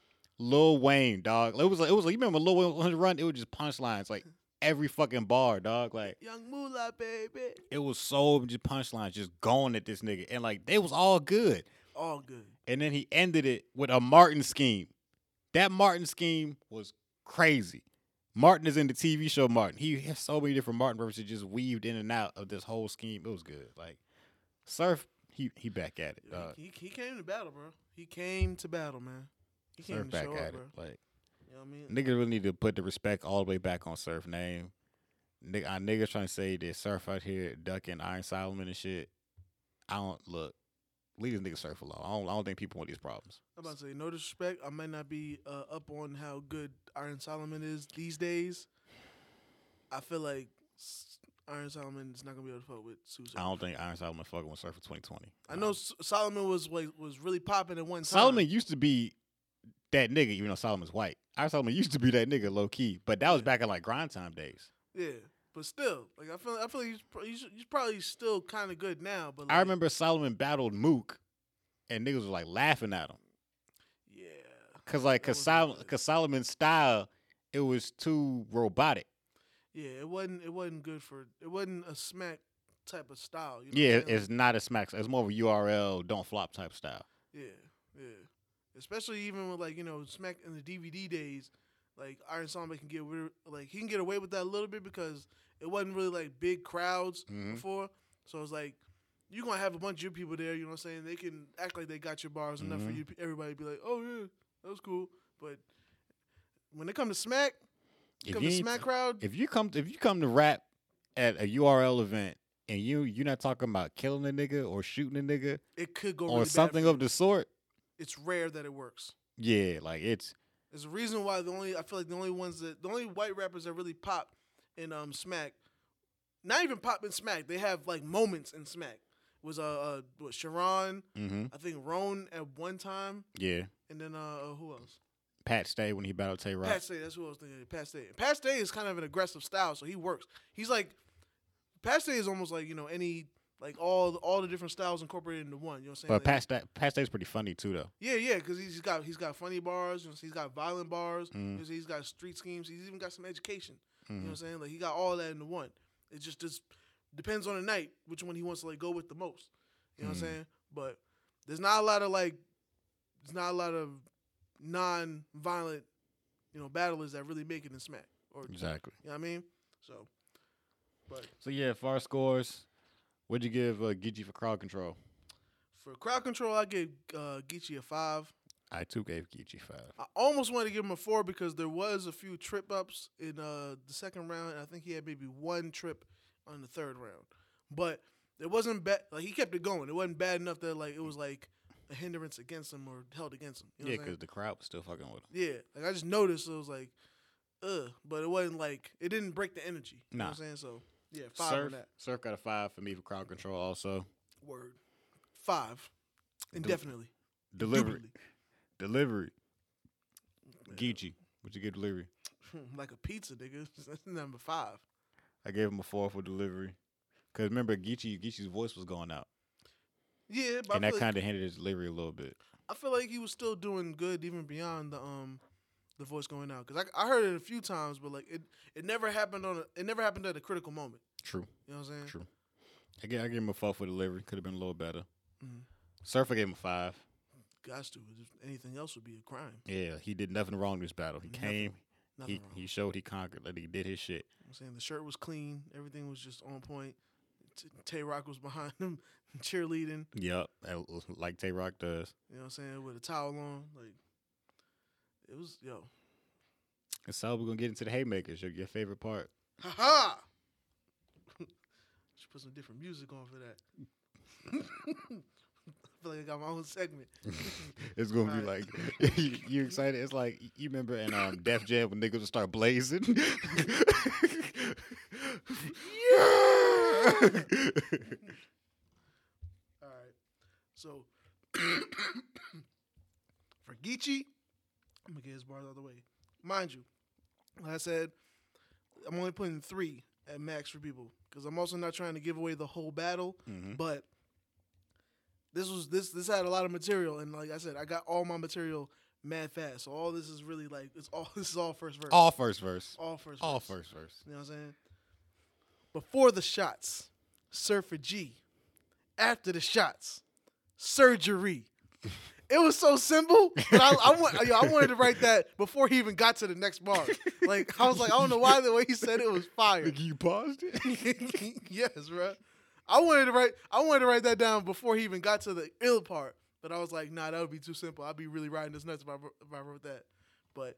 Lil Wayne, dog. It was like it was like you remember Lil Wayne on his run. It was just punchlines like every fucking bar, dog. Like Young Moolah, baby. it was so just punchlines just going at this nigga, and like they was all good. All good. And then he ended it with a Martin scheme. That Martin scheme was crazy. Martin is in the TV show Martin. He has so many different Martin references just weaved in and out of this whole scheme. It was good. Like Surf, he he back at it. Dog. he, he, he came to battle, bro. He came to battle, man. He came Surf back show at up, it. bro. Like You know what I mean? niggas really need to put the respect all the way back on Surf name. Nigga, our niggas trying to say that Surf out here ducking Iron Solomon and shit. I don't look. Leave this nigga Surf alone. I don't. I don't think people want these problems. I'm about to say, no disrespect. I might not be uh, up on how good Iron Solomon is these days. I feel like Iron Solomon is not gonna be able to fuck with Tsu. I don't think Iron Solomon fucking with Surf for 2020. I know S- Solomon was like was really popping at one time. Solomon used to be that nigga, even though Solomon's white. Iron Solomon used to be that nigga low key, but that was back in like grind time days. yeah, but still, like I feel, I feel like he's he's, he's probably still kind of good now. But like, I remember Solomon battled Mook, and niggas was like laughing at him. yeah, Cause like, cause, Sol- cause Solomon's style, it was too robotic. yeah, it wasn't it wasn't good for it wasn't a smack type of style. You know Yeah, I'm saying? it's not a smack. It's more of a URL don't flop type style. Yeah, yeah. Especially even with like you know Smack in the DVD days, like Iron Solomon can get like he can get away with that a little bit because it wasn't really like big crowds Mhm. before. So it's like you're gonna have a bunch of your people there. You know what I'm saying? They can act like they got your bars enough for Mhm. you. Everybody be like, oh yeah, that was cool. But when it come to Smack, If come you to Smack crowd, if you come if you come to rap at a URL event and you you're not talking about killing a nigga or shooting a nigga it could go or really something of the sort, It's rare that it works. yeah, like it's There's a reason why the only I feel like the only ones that the only white rappers that really pop in um Smack, not even pop in Smack, they have like moments in Smack. Was uh, uh what, Sharon, hmm I think Rone at one time, yeah. and then uh who else? Pat Stay when he battled Tay Roc. Pat Stay. That's who I was thinking. Pat Stay. Pat Stay is kind of an aggressive style, so he works. He's like Pat Stay is almost like you know any like all all the different styles incorporated into one. You know what I'm saying? but Like, Pat Stay, Pat Stay's pretty funny too though. Yeah, yeah, because he's got he's got funny bars, you know, he's got violent bars, Mhm. he's- he's got street schemes, he's even got some education. You know Mhm. what I'm saying? Like he got all that into one. It just just depends on the night which one he wants to like go with the most. You know what I'm Mhm. saying? But there's not a lot of like there's not a lot of non-violent, you know, battlers that really make it in Smack. Or Exactly. you know what I mean? So but So yeah, far scores. What'd you give uh, Gigi for crowd control? for crowd control I give uh Geechi a five. I too gave Gigi five. I almost wanted to give him a four because there was a few trip ups in uh, the second round. and I think he had maybe one trip on the third round, but it wasn't bad. Like he kept it going. It wasn't bad enough that like it was like a hindrance against him or held against him. You know Yeah, what I'm saying? because the crowd was still fucking with him. yeah. Like I just noticed it was like, ugh, but it wasn't like it didn't break the energy. You know what I'm saying? So yeah, five Surf, on that. Surf got a five for me for crowd control. Also, Word, five, indefinitely. delivery, delivery. Yeah. Gigi, what'd you give delivery? like a pizza, nigga. That's number five. I gave him a four for delivery. Cause remember, Geechi, Geechi's voice was going out, Yeah, but and I that like- kind of hindered his delivery a little bit. I feel like he was still doing good even beyond the um the voice going out because I, I heard it a few times, but like it it never happened on a, it never happened at a critical moment. True, You know what I'm saying? true. I gave, I gave him a four for delivery. Could have been a little better. Mhm. Surfer gave him a five. Gots to. Anything else would be a crime. Yeah, he did nothing wrong in this battle. He Nothing. came, Nothing he wrong. he showed he conquered, that he did his shit. I'm saying the shirt was clean. Everything was just on point. T- Tay Roc was behind him cheerleading. Yep, like Tay Roc does. You know what I'm saying? With a towel on, like it was yo. And so we're gonna get into the haymakers. Your, your favorite part. Ha ha! Should put some different music on for that. I feel like I got my own segment. It's gonna be Alright. like you, you excited. It's like you remember in um, Def Jam when niggas would start blazing. yeah. All right. So for Geechi, I'm gonna get his bars out of the way. Mind you, like I said, I'm only putting three at max for people because I'm also not trying to give away the whole battle. Mhm. But this was this this had a lot of material, and like I said, I got all my material mad fast. So all this is really like it's all this is all first verse. All first verse. all first All verse. first verse. You know what I'm saying? Before the shots, Surfer G. After the shots, surgery. It was so simple, but I, I, want, I wanted to write that before he even got to the next bar. Like I was like, I don't know why the way he said it was fire. Like You paused it. yes, bro. I wanted to write. I wanted to write that down before he even got to the ill part. But I was like, nah, that would be too simple. I'd be really riding this nuts if I, wrote- if I wrote that. But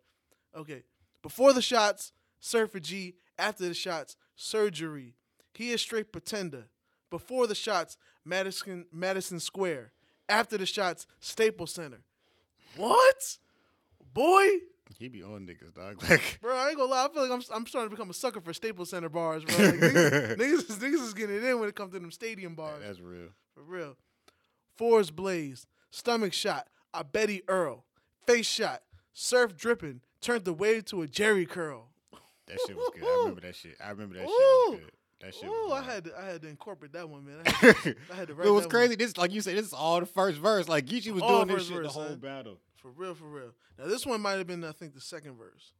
okay. Before the shots, Surfer G. After the shots, surgery. He is straight pretender. Before the shots, Madison Madison Square. After the shots, Staples Center. What? Boy, He be on niggas, dog. Like, bro, I ain't gonna lie. I feel like I'm, I'm starting to become a sucker for Staples Center bars, bro. Like, niggas, niggas, is, niggas is getting it in when it comes to them stadium bars. that's real. For real. Forest Blaze, stomach shot, a Betty Earl, face shot, surf dripping, turned the wave to a Jerry curl. That shit was good. I remember that shit. I remember that shit was good. That shit Oh, I had to, I had to incorporate that one, man. I had to, I had to write It was that crazy. One. This, like you said, this is all the first verse. Like Geechi was All doing this shit verse, the whole son. battle. For real, for real. Now this one might have been, I think, the second verse,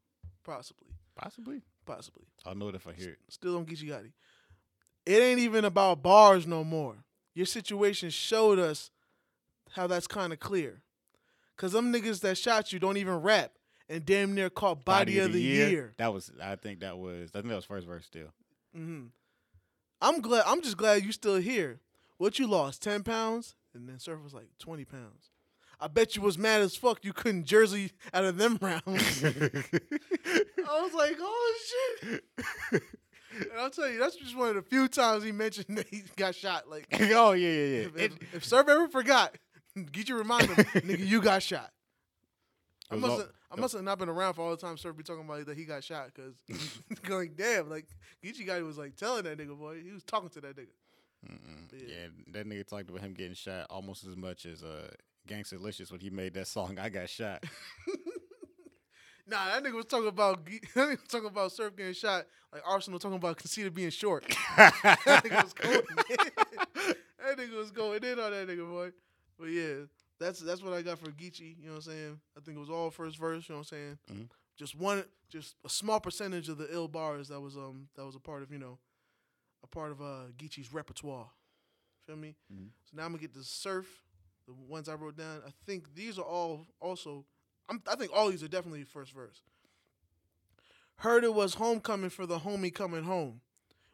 possibly, Possibly. possibly. I'll know it if I hear it. Still on Geechi Gotti. It ain't even about bars no more. Your situation showed us how that's kind of clear. Cause them niggas that shot you don't even rap and damn near caught body, of the, year. That was. I think that was. I think that was first verse still. hmm I'm glad. I'm just glad you still here. What you lost? Ten pounds, and then Surf was like twenty pounds. I bet you was mad as fuck you couldn't jersey out of them rounds. I was like, oh shit. and I'll tell you, that's just one of the few times he mentioned that he got shot. Like, oh yeah, yeah, yeah. if, if, if Surf ever forgot, get you remind him, nigga, you got shot. I must have, I must have not been around for all the time Surf be talking about that he got shot because like damn like Geechi guy was like telling that nigga boy he was talking to that nigga. Yeah. Yeah, that nigga talked about him getting shot almost as much as uh, Gangsta Licious when he made that song "I Got Shot." Nah, that nigga was talking about that nigga was talking about Surf getting shot like Arsenal talking about Conceited being short. that nigga was going. that nigga was going in on that nigga boy. But yeah, that's that's what I got for Geechi. You know what I'm saying? I think it was all first verse. You know what I'm saying? Mhm. Just one, just a small percentage of the ill bars that was um that was a part of you know, a part of uh Geechi's repertoire. Feel me? Mhm. So now I'm gonna get the surf, the ones I wrote down. I think these are all also. I'm, I think all these are definitely first verse. Heard it was homecoming for the homie coming home.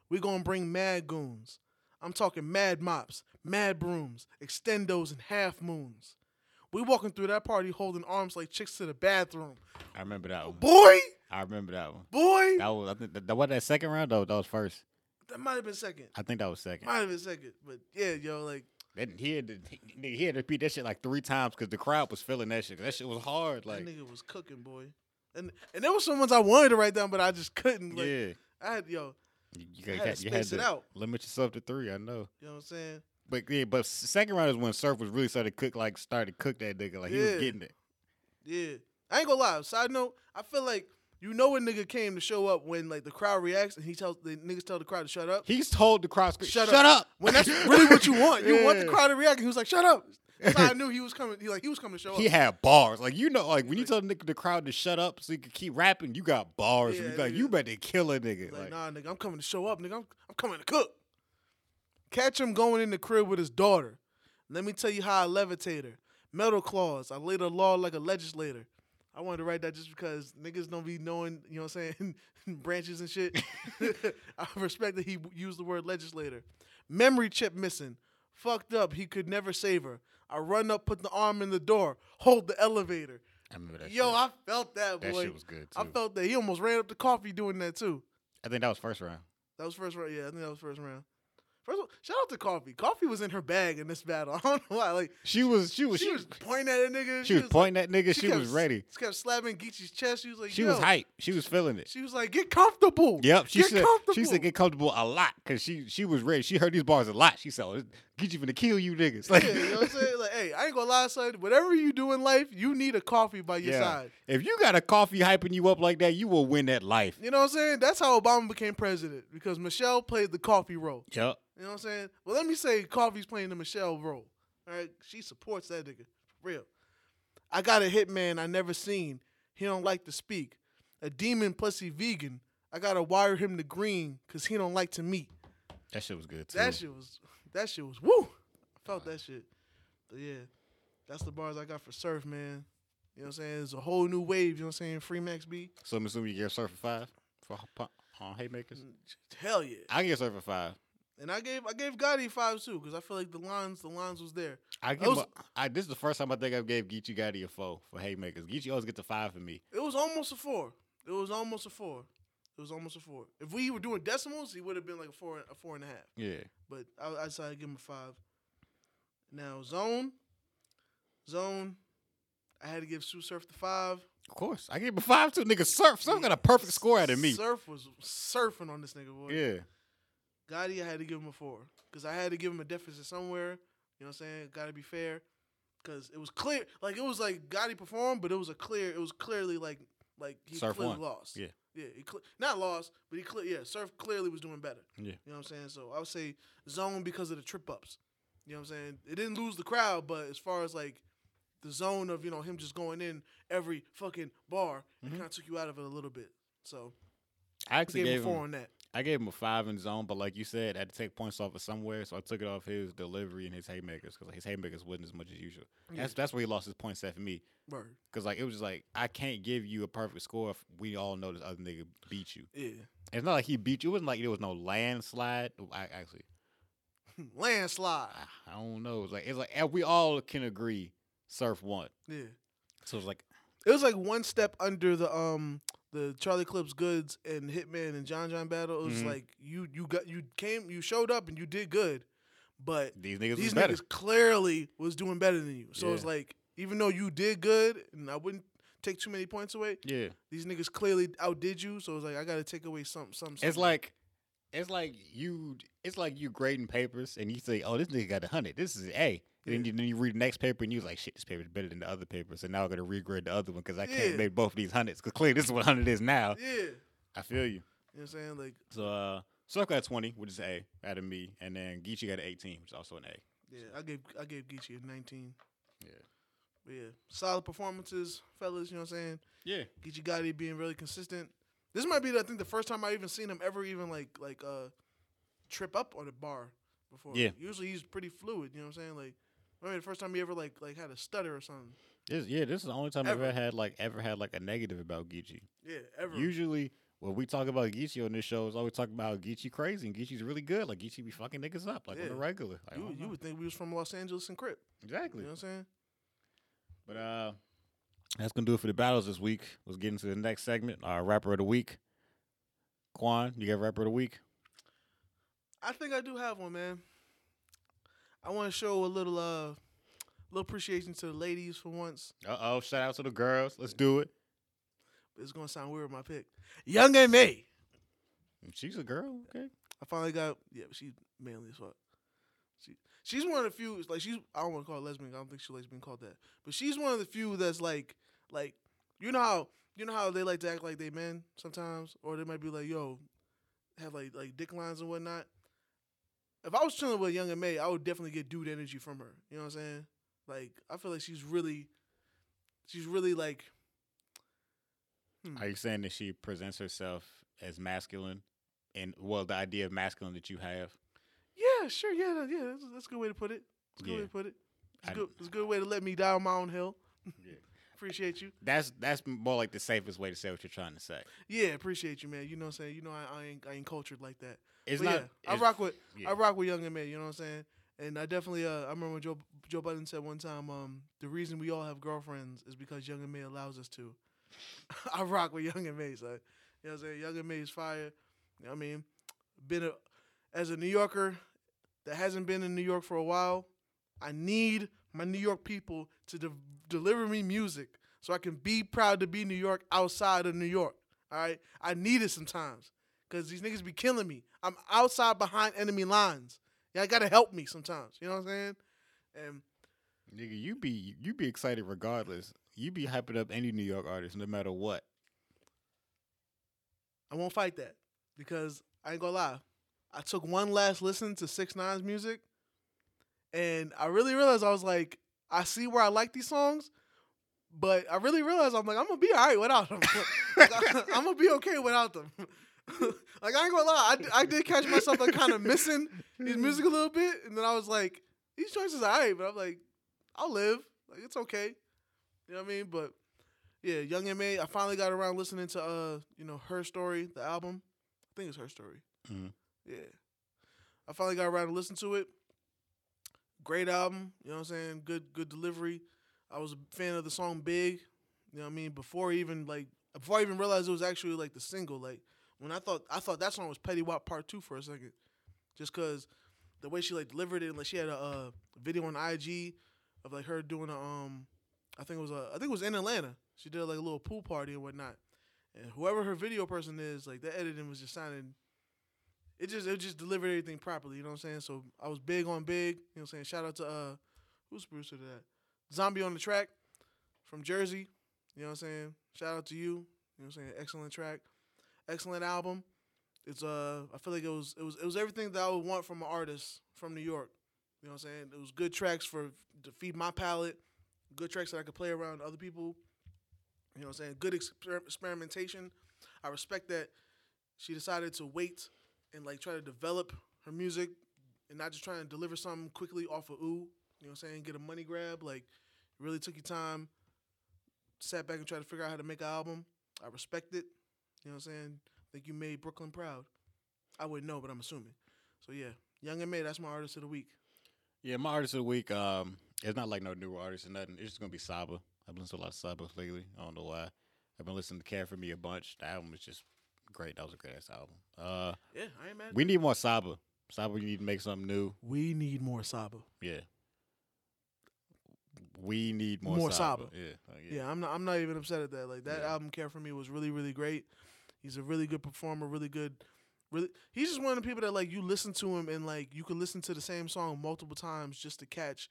We gonna bring mad goons. I'm talking mad mops, mad brooms, extendos, and half moons. We walking through that party holding arms like chicks to the bathroom. I remember that one. Boy, I remember that one. boy, That was. I think that, that was that second round though. That was first. that might have been second. I think that was second. Might have been second, but yeah, yo, like That, he had to he, he had to repeat that shit like three times because the crowd was feeling that shit. that shit was hard. Like that nigga was cooking, boy. And and there was some ones I wanted to write down, but I just couldn't. Like, yeah, I had yo, you, you, I had to you had space it to out. limit yourself to three. I know. you know what I'm saying? But yeah, but second round is when Surf was really started to cook like started to cook that nigga like he Yeah. was getting it. Yeah. I ain't gonna lie. Side note, I feel like you know when nigga came to show up when like the crowd reacts and he tells the niggas tell the crowd to shut up. He's told the crowd, scream, Shut "Shut, up." up. When that's really what you want. You want the crowd to react and he was like, shut up. That's how I knew he was coming. He like he was coming to show up. He had bars. Like you know, like when you tell the, nigga, the crowd to shut up so you can keep rapping, you got bars. Yeah, you like nigga. you better kill a nigga. Like, Like, nah, nigga, I'm coming to show up, nigga. I'm, I'm coming to cook. Catch him going in the crib with his daughter. Let me tell you how I levitate her. Metal claws. I laid the law like a legislator. I wanted to write that just because niggas don't be knowing, you know what I'm saying, branches and shit. I respect that he used the word legislator. Memory chip missing. Fucked up. He could never save her. I run up, put the arm in the door, hold the elevator. I remember that. Yo, shit. I felt that, that boy. shit was good too. I felt that. He almost ran up the coffee doing that too. I think that was first round. That was first round. Yeah, I think that was first round. First of all, shout out to Coffee. Coffee was in her bag in this battle. I don't know why. Like She was, she was, she, was pointing at a nigga. she was pointing at nigga. She, kept, was ready. She kept slapping Geechi's chest. She was like, She was hype. She was feeling it. She was like, get comfortable. Yep, she get said comfortable. she said get comfortable a lot because she she was ready. She heard these bars a lot. She said, oh, "Get you finna kill you niggas." Like, yeah, you know what I'm saying? Like, hey, I ain't gonna lie, son. Whatever you do in life, you need a coffee by your yeah. side. If you got a coffee hyping you up like that, you will win that life. You know what I'm saying? That's how Obama became president because Michelle played the coffee role. Yep. You know what I'm saying? Well, let me say Coffee's playing the Michelle role. All right, she supports that nigga for real. I got a hitman I never seen. He don't like to speak. A demon plus he vegan. I gotta wire him to green because he don't like to meet. That shit was good too. That shit was that shit was woo. I felt that shit. But yeah, that's the bars I got for surf, man. You know what I'm saying? It's a whole new wave. You know what I'm saying? Free Max B. so I'm assuming you get Surf for five for uh, Haymakers. Hell yeah. I get Surf for five. And I gave I gave Gotti five too because I feel like the lines the lines was there. I give. was- a- I, this is the first time I think I gave Geechi Gotti a four for haymakers. Geechi always gets a five for me. It was almost a four. It was almost a four. It was almost a four. If we were doing decimals, he would have been like a four a four and a half. Yeah. But I, I decided to give him a five. Now zone, zone. I had to give Tsu Surf the five. Of course, I gave him a five too. Nigga, Surf, Surf got a perfect score out of me. Surf was surfing on this nigga boy. Yeah. Gotti, I had to give him a four because I had to give him a deficit somewhere. You know what I'm saying? Got to be fair because it was clear. Like it was like Gotti performed, but it was a clear. It was clearly like like he Surf clearly won. lost. Yeah. yeah. He cle not lost, but he clear. Yeah, Surf clearly was doing better. Yeah. You know what I'm saying? So I would say zone because of the trip ups. You know what I'm saying? It didn't lose the crowd, but as far as like the zone of you know him just going in every fucking bar, it mm-hmm. kind of took you out of it a little bit. So I I actually gave him a four him. on that. I gave him a five in zone, but like you said, I had to take points off of somewhere, so I took it off his delivery and his haymakers because like, his haymakers wasn't as much as usual. That's that's where he lost his points set for me because like it was just like I can't give you a perfect score if we all know this other nigga beat you. Yeah. It's not like he beat you. It wasn't like there was no landslide. I actually Landslide. I don't know. It's like it's like we all can agree Surf one. Yeah. So it's like It was like one step under the um the Charlie Clips Goodz and Hitman and John John battle. It was Mhm. like you you got you came you showed up and you did good, but these niggas these niggas clearly was doing better than you. So it's like even though you did good and I wouldn't take too many points away, Yeah. these niggas clearly outdid you. So it's like I got to take away some some. It's like it's like you it's like you grading papers and you say, Oh, this nigga got a hundred. This is A. And then, you, you read the next paper and you're like, shit, this paper's better than the other papers. And now I'm gonna regrade the other one because I Yeah. can't make both of these hundreds. Because clearly this is what hundred is now. yeah, I feel you. what I'm saying like So uh Surf got twenty, which is A out of me, and then Geechi got an eighteen, which is also an A. yeah I gave I gave Geechi a 19. Yeah. But yeah, solid performances, fellas. You know what I'm saying. Yeah. Geechi Gotti being really consistent. This might be, I think, the first time I even seen him ever even like like uh trip up on a bar before. Yeah. Usually he's pretty fluid. You know what I'm saying? Like, I mean, the first time he ever like like had a stutter or something. This yeah, this is the only time Ever. I've ever had like ever had like a negative about Geechi. Yeah, ever. Usually when we talk about Geechi on this show, it's always talking about Geechi crazy and Geechi's really good. Like Geechee be fucking niggas up like on Yeah. a regular. Like, you, you would think we was from Los Angeles and Crip. exactly. You know what I'm saying? But uh, that's gonna do it for the battles this week. Let's get into the next segment. Our rapper of the week. Quan, you got rapper of the week? I think I do have one, man. I want to show a little uh little appreciation to the ladies for once. Uh oh, shout out to the girls. Let's do it. It's gonna sound weird, with my pick. Young M.A. She's a girl, okay. I finally got yeah, but she's manly as fuck. She she's one of the few like she's I don't want to call her lesbian. I don't think she likes being called that. But she's one of the few that's like like you know how you know how they like to act like they men sometimes, or they might be like yo, have like like dick lines and whatnot. If I was chilling with Young M.A, I would definitely get dude energy from her. You know what I'm saying? Like I feel like she's really, she's really like. hmm. Are you saying that she presents herself as masculine, and well, the idea of masculine that you have? Yeah, sure. Yeah, yeah. That's, that's a good way to put it. That's a good Yeah. way to put it. It's, I- good, it's a good way to let me die on my own hill. Yeah. Appreciate you. That's that's more like the safest way to say what you're trying to say. Yeah, appreciate you, man. You know what I'm saying? You know I, I ain't I ain't cultured like that. It's But not. yeah, I rock with yeah. I rock with Young M.A, you know what I'm saying? And I definitely uh I remember when Joe Joe Budden said one time, um, the reason we all have girlfriends is because Young M.A allows us to. I rock with Young M.A, so you know what I'm saying? Young M.A is fire. You know what I mean? Been a as a New Yorker that hasn't been in New York for a while, I need my New York people to de- deliver me music so I can be proud to be New York outside of New York. All right, I need it sometimes because these niggas be killing me. I'm outside behind enemy lines. Yeah, I gotta help me sometimes. You know what I'm saying? And Nigga, you be you be excited regardless. You be hyping up any New York artist, no matter what. I won't fight that because I ain't gonna lie. I took one last listen to Six Nine's music, and I really realized I was like, I see where I like these songs, but I really realized I'm like, I'm gonna be all right without them. Like, I, am gonna be okay without them. like I ain't gonna lie, I, d- I did catch myself like kind of missing his music a little bit, and then I was like, these choices are alright, but I'm like, I'll live. Like it's okay. You know what I mean? But yeah, Young M.A. I finally got around listening to uh, you know, her story, the album. I think it's her story. Mhm. Yeah. I finally got around to listen to it. Great album, you know what I'm saying? Good good delivery. I was a fan of the song Big, you know what I mean? Before even like before I even realized it was actually like the single, like when I thought I thought that song was Fetty Wap Part 2 for a second. Just cuz the way she like delivered it, like she had a video on IG of like her doing a um I think it was a I think it was in Atlanta. She did like a little pool party and whatnot. And whoever her video person is, like the editing was just sounding it just it just delivered everything properly, you know what I'm saying? So I was big on big, you know what I'm saying? Shout out to uh who's producer to that? Zombie on the track from Jersey, you know what I'm saying? Shout out to you, you know what I'm saying? Excellent track. Excellent album. It's uh I feel like it was it was it was everything that I would want from an artist from New York. You know what I'm saying? It was good tracks for to feed my palate, good tracks that I could play around other people. You know what I'm saying? Good exper- experimentation. I respect that she decided to wait and like try to develop her music and not just trying to deliver something quickly off of ooh. You know what I'm saying? Get a money grab. Like, really took your time, sat back and tried to figure out how to make an album. I respect it. You know what I'm saying? think you made Brooklyn proud. I wouldn't know, but I'm assuming. So yeah, Young M.A, that's my artist of the week. Yeah, my artist of the week. Um, it's not like no new artist or nothing. It's just gonna be Saba. I've been listening to a lot of Saba lately. I don't know why. I've been listening to Care for Me a bunch. The album is just great. That was a great ass album. Uh, Yeah, I ain't mad. we need more Saba. Saba, you need to make something new. we need more Saba. Yeah. We need more, More Saba. Saba. Yeah. uh, yeah. Yeah, I'm not. I'm not even upset at that. Like that Yeah. album, Care for Me, was really, really great. He's a really good performer. Really good. Really, he's just one of the people that like you listen to him and like you can listen to the same song multiple times just to catch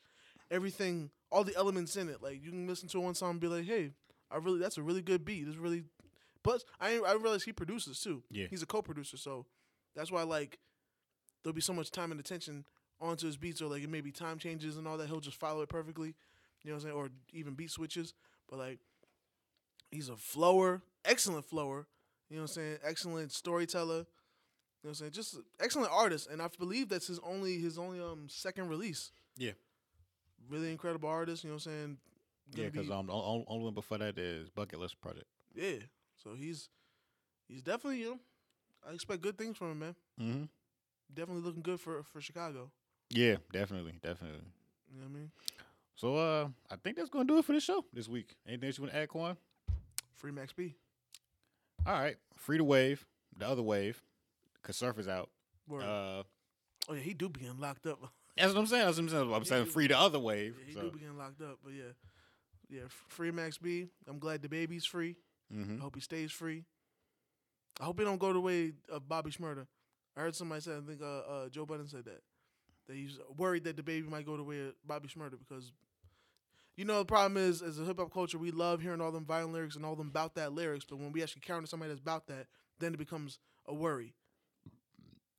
everything, all the elements in it. Like you can listen to one song and be like, hey, I really, that's a really good beat. It's really. Plus, I I realize he produces too. Yeah. he's a co-producer, so that's why like there'll be so much time and attention onto his beats, or like it may be time changes and all that. He'll just follow it perfectly. You know what I'm saying? Or even beat switches. But like he's a flower, excellent flower. You know what I'm saying? Excellent storyteller. You know what I'm saying? Just excellent artist. And I believe that's his only his only um second release. Yeah. Really incredible artist, you know what I'm saying? Yeah, Gonna because be- um, the only one before that is Bucket List Project. Yeah. So he's he's definitely, you know, I expect good things from him, man. Mm-hmm. Definitely looking good for for Chicago. Yeah, definitely, definitely. You know what I mean? So uh, I think that's gonna do it for the show this week. Anything else you want to add, Quan? Free Max B. All right, free to wave, the other wave, cause Surf is out. Word. Uh, oh yeah, he do be getting locked up. that's what I'm saying. That's what I'm saying. I'm He saying free the other wave. Yeah, he so. do be getting locked up, but yeah, yeah. Free Max B. I'm glad DaBaby's free. Hmm I hope he stays free. I hope he don't go the way of Bobby Shmurda. I heard somebody say, I think uh, uh, Joe Budden said that. That he's worried that DaBaby might go the way of Bobby Shmurda because, you know, the problem is, as a hip hop culture, we love hearing all them violent lyrics and all them about that lyrics, but when we actually counter somebody that's about that, then it becomes a worry.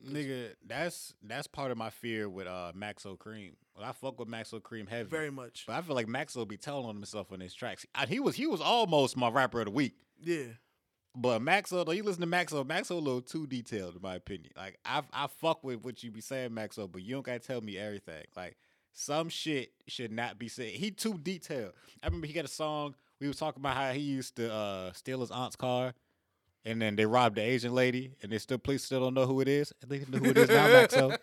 Nigga, that's that's part of my fear with uh Maxo Kream. Well, I fuck with Maxo Kream heavy, Very much. but I feel like Maxo be telling on himself on his tracks. I, he was he was almost my rapper of the week. Yeah. But Maxo, though, you listen to Maxo, Maxo a little too detailed in my opinion. Like I I fuck with what you be saying, Maxo, but you don't gotta tell me everything. Like some shit should not be said. He too detailed. I remember he got a song. We was talking about how he used to uh, steal his aunt's car, and then they robbed the Asian lady, and they still police still don't know who it is. Think they know who it is now, Maxo.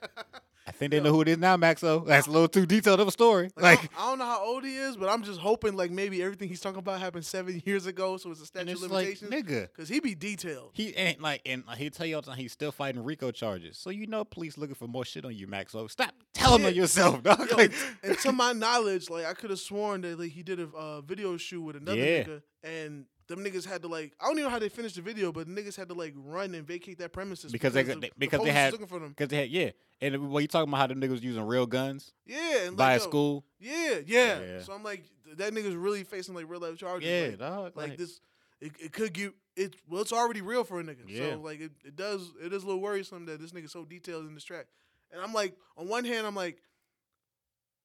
I think they know who it is now, Maxo. That's a little too detailed of a story. Like, Like, I, don't, I don't know how old he is, but I'm just hoping like maybe everything he's talking about happened seven years ago, so it's a statute it's of like, nigga. Cause he be detailed. He ain't like, and he'll tell you all the time he's still fighting RICO charges. So you know, police looking for more shit on you, Maxo. Stop telling Yeah. on yourself, dog. Yo, Like, and, and to my knowledge, like I could have sworn that like he did a uh, video shoot with another Yeah. nigga, and them niggas had to like I don't even know how they finished the video, but niggas had to like run and vacate that premises Because they the- got- they- the because they had- looking for them. Cause they had yeah, and when you talking about how the niggas using real guns Yeah, and by like, yo, school, Yeah, yeah, Yeah. So I'm like, that nigga's really facing like real life charges. yeah, like, dog. like Like, this. It, it could get it. Well, it's already real for a nigga. Yeah. So like it, it does. It is a little worrisome that this nigga's so detailed in this track. And I'm like, on one hand, I'm like,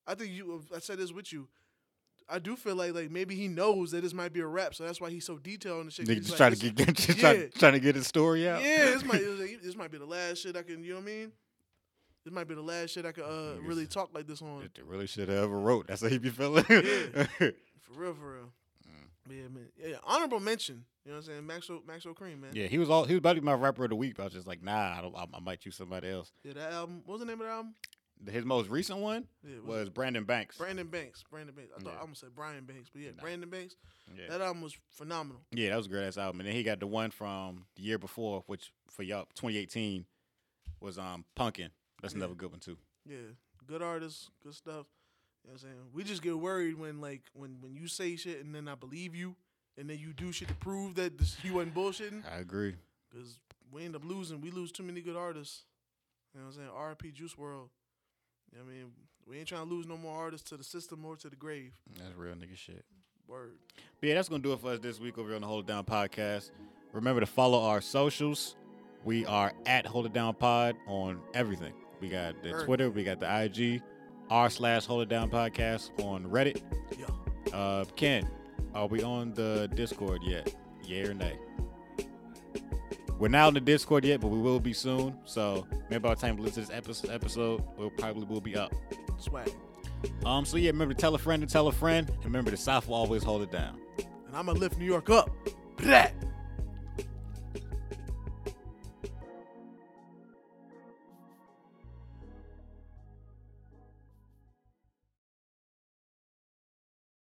I think you. I said this with you. I do feel like like maybe he knows that this might be a rap, so that's why he's so detailed in the shit. nigga just like, trying to get, just Yeah. trying to get his story out. Yeah, this might this might be the last shit I can. You know what I mean? This might be the last shit I could uh, really talk like this on. It really should have ever wrote. That's how he be feeling. Yeah. For real, for real. Mm. Yeah, man. Yeah, honorable mention. You know what I'm saying? Maxwell Maxwell Cream, man. Yeah, he was all he was about to be my rapper of the week, but I was just like, nah, I, don't, I, I might choose somebody else. Yeah, that album. What was the name of the album? His most recent one Yeah, it was Brandon Banks. Brandon Banks. Brandon Banks. I thought Yeah. I almost said Brian Banks, but yeah, Nah. Brandon Banks. Yeah. That album was phenomenal. Yeah, that was a great ass album. And then he got the one from the year before, which for y'all 2018 was um Punken. That's another good one too. Yeah, good artists, good stuff. You know what I'm saying? We just get worried when like when when you say shit and then I believe you, and then you do shit to prove that this, you wasn't bullshitting. I agree. Because we end up losing. We lose too many good artists. You know what I'm saying? R.I.P. Juice WRLD. You know what I mean? We ain't trying to lose no more artists to the system or to the grave. That's real nigga shit. Word. But yeah, that's gonna do it for us this week over here on the Hold It Down podcast. Remember to follow our socials. We are at Hold It Down Pod on everything. We got the Everything. Twitter, we got the IG, r slash Hold It Down podcast on Reddit. Yeah. Uh, Ken, are we on the Discord yet? Yeah or nay? We're not on the Discord yet, but we will be soon. So maybe by the time you listen to this episode, episode we'll probably will be up. Swag. Um, so yeah, remember to tell a friend to tell a friend, and remember the South will always hold it down. And I'm to lift New York up. Brat.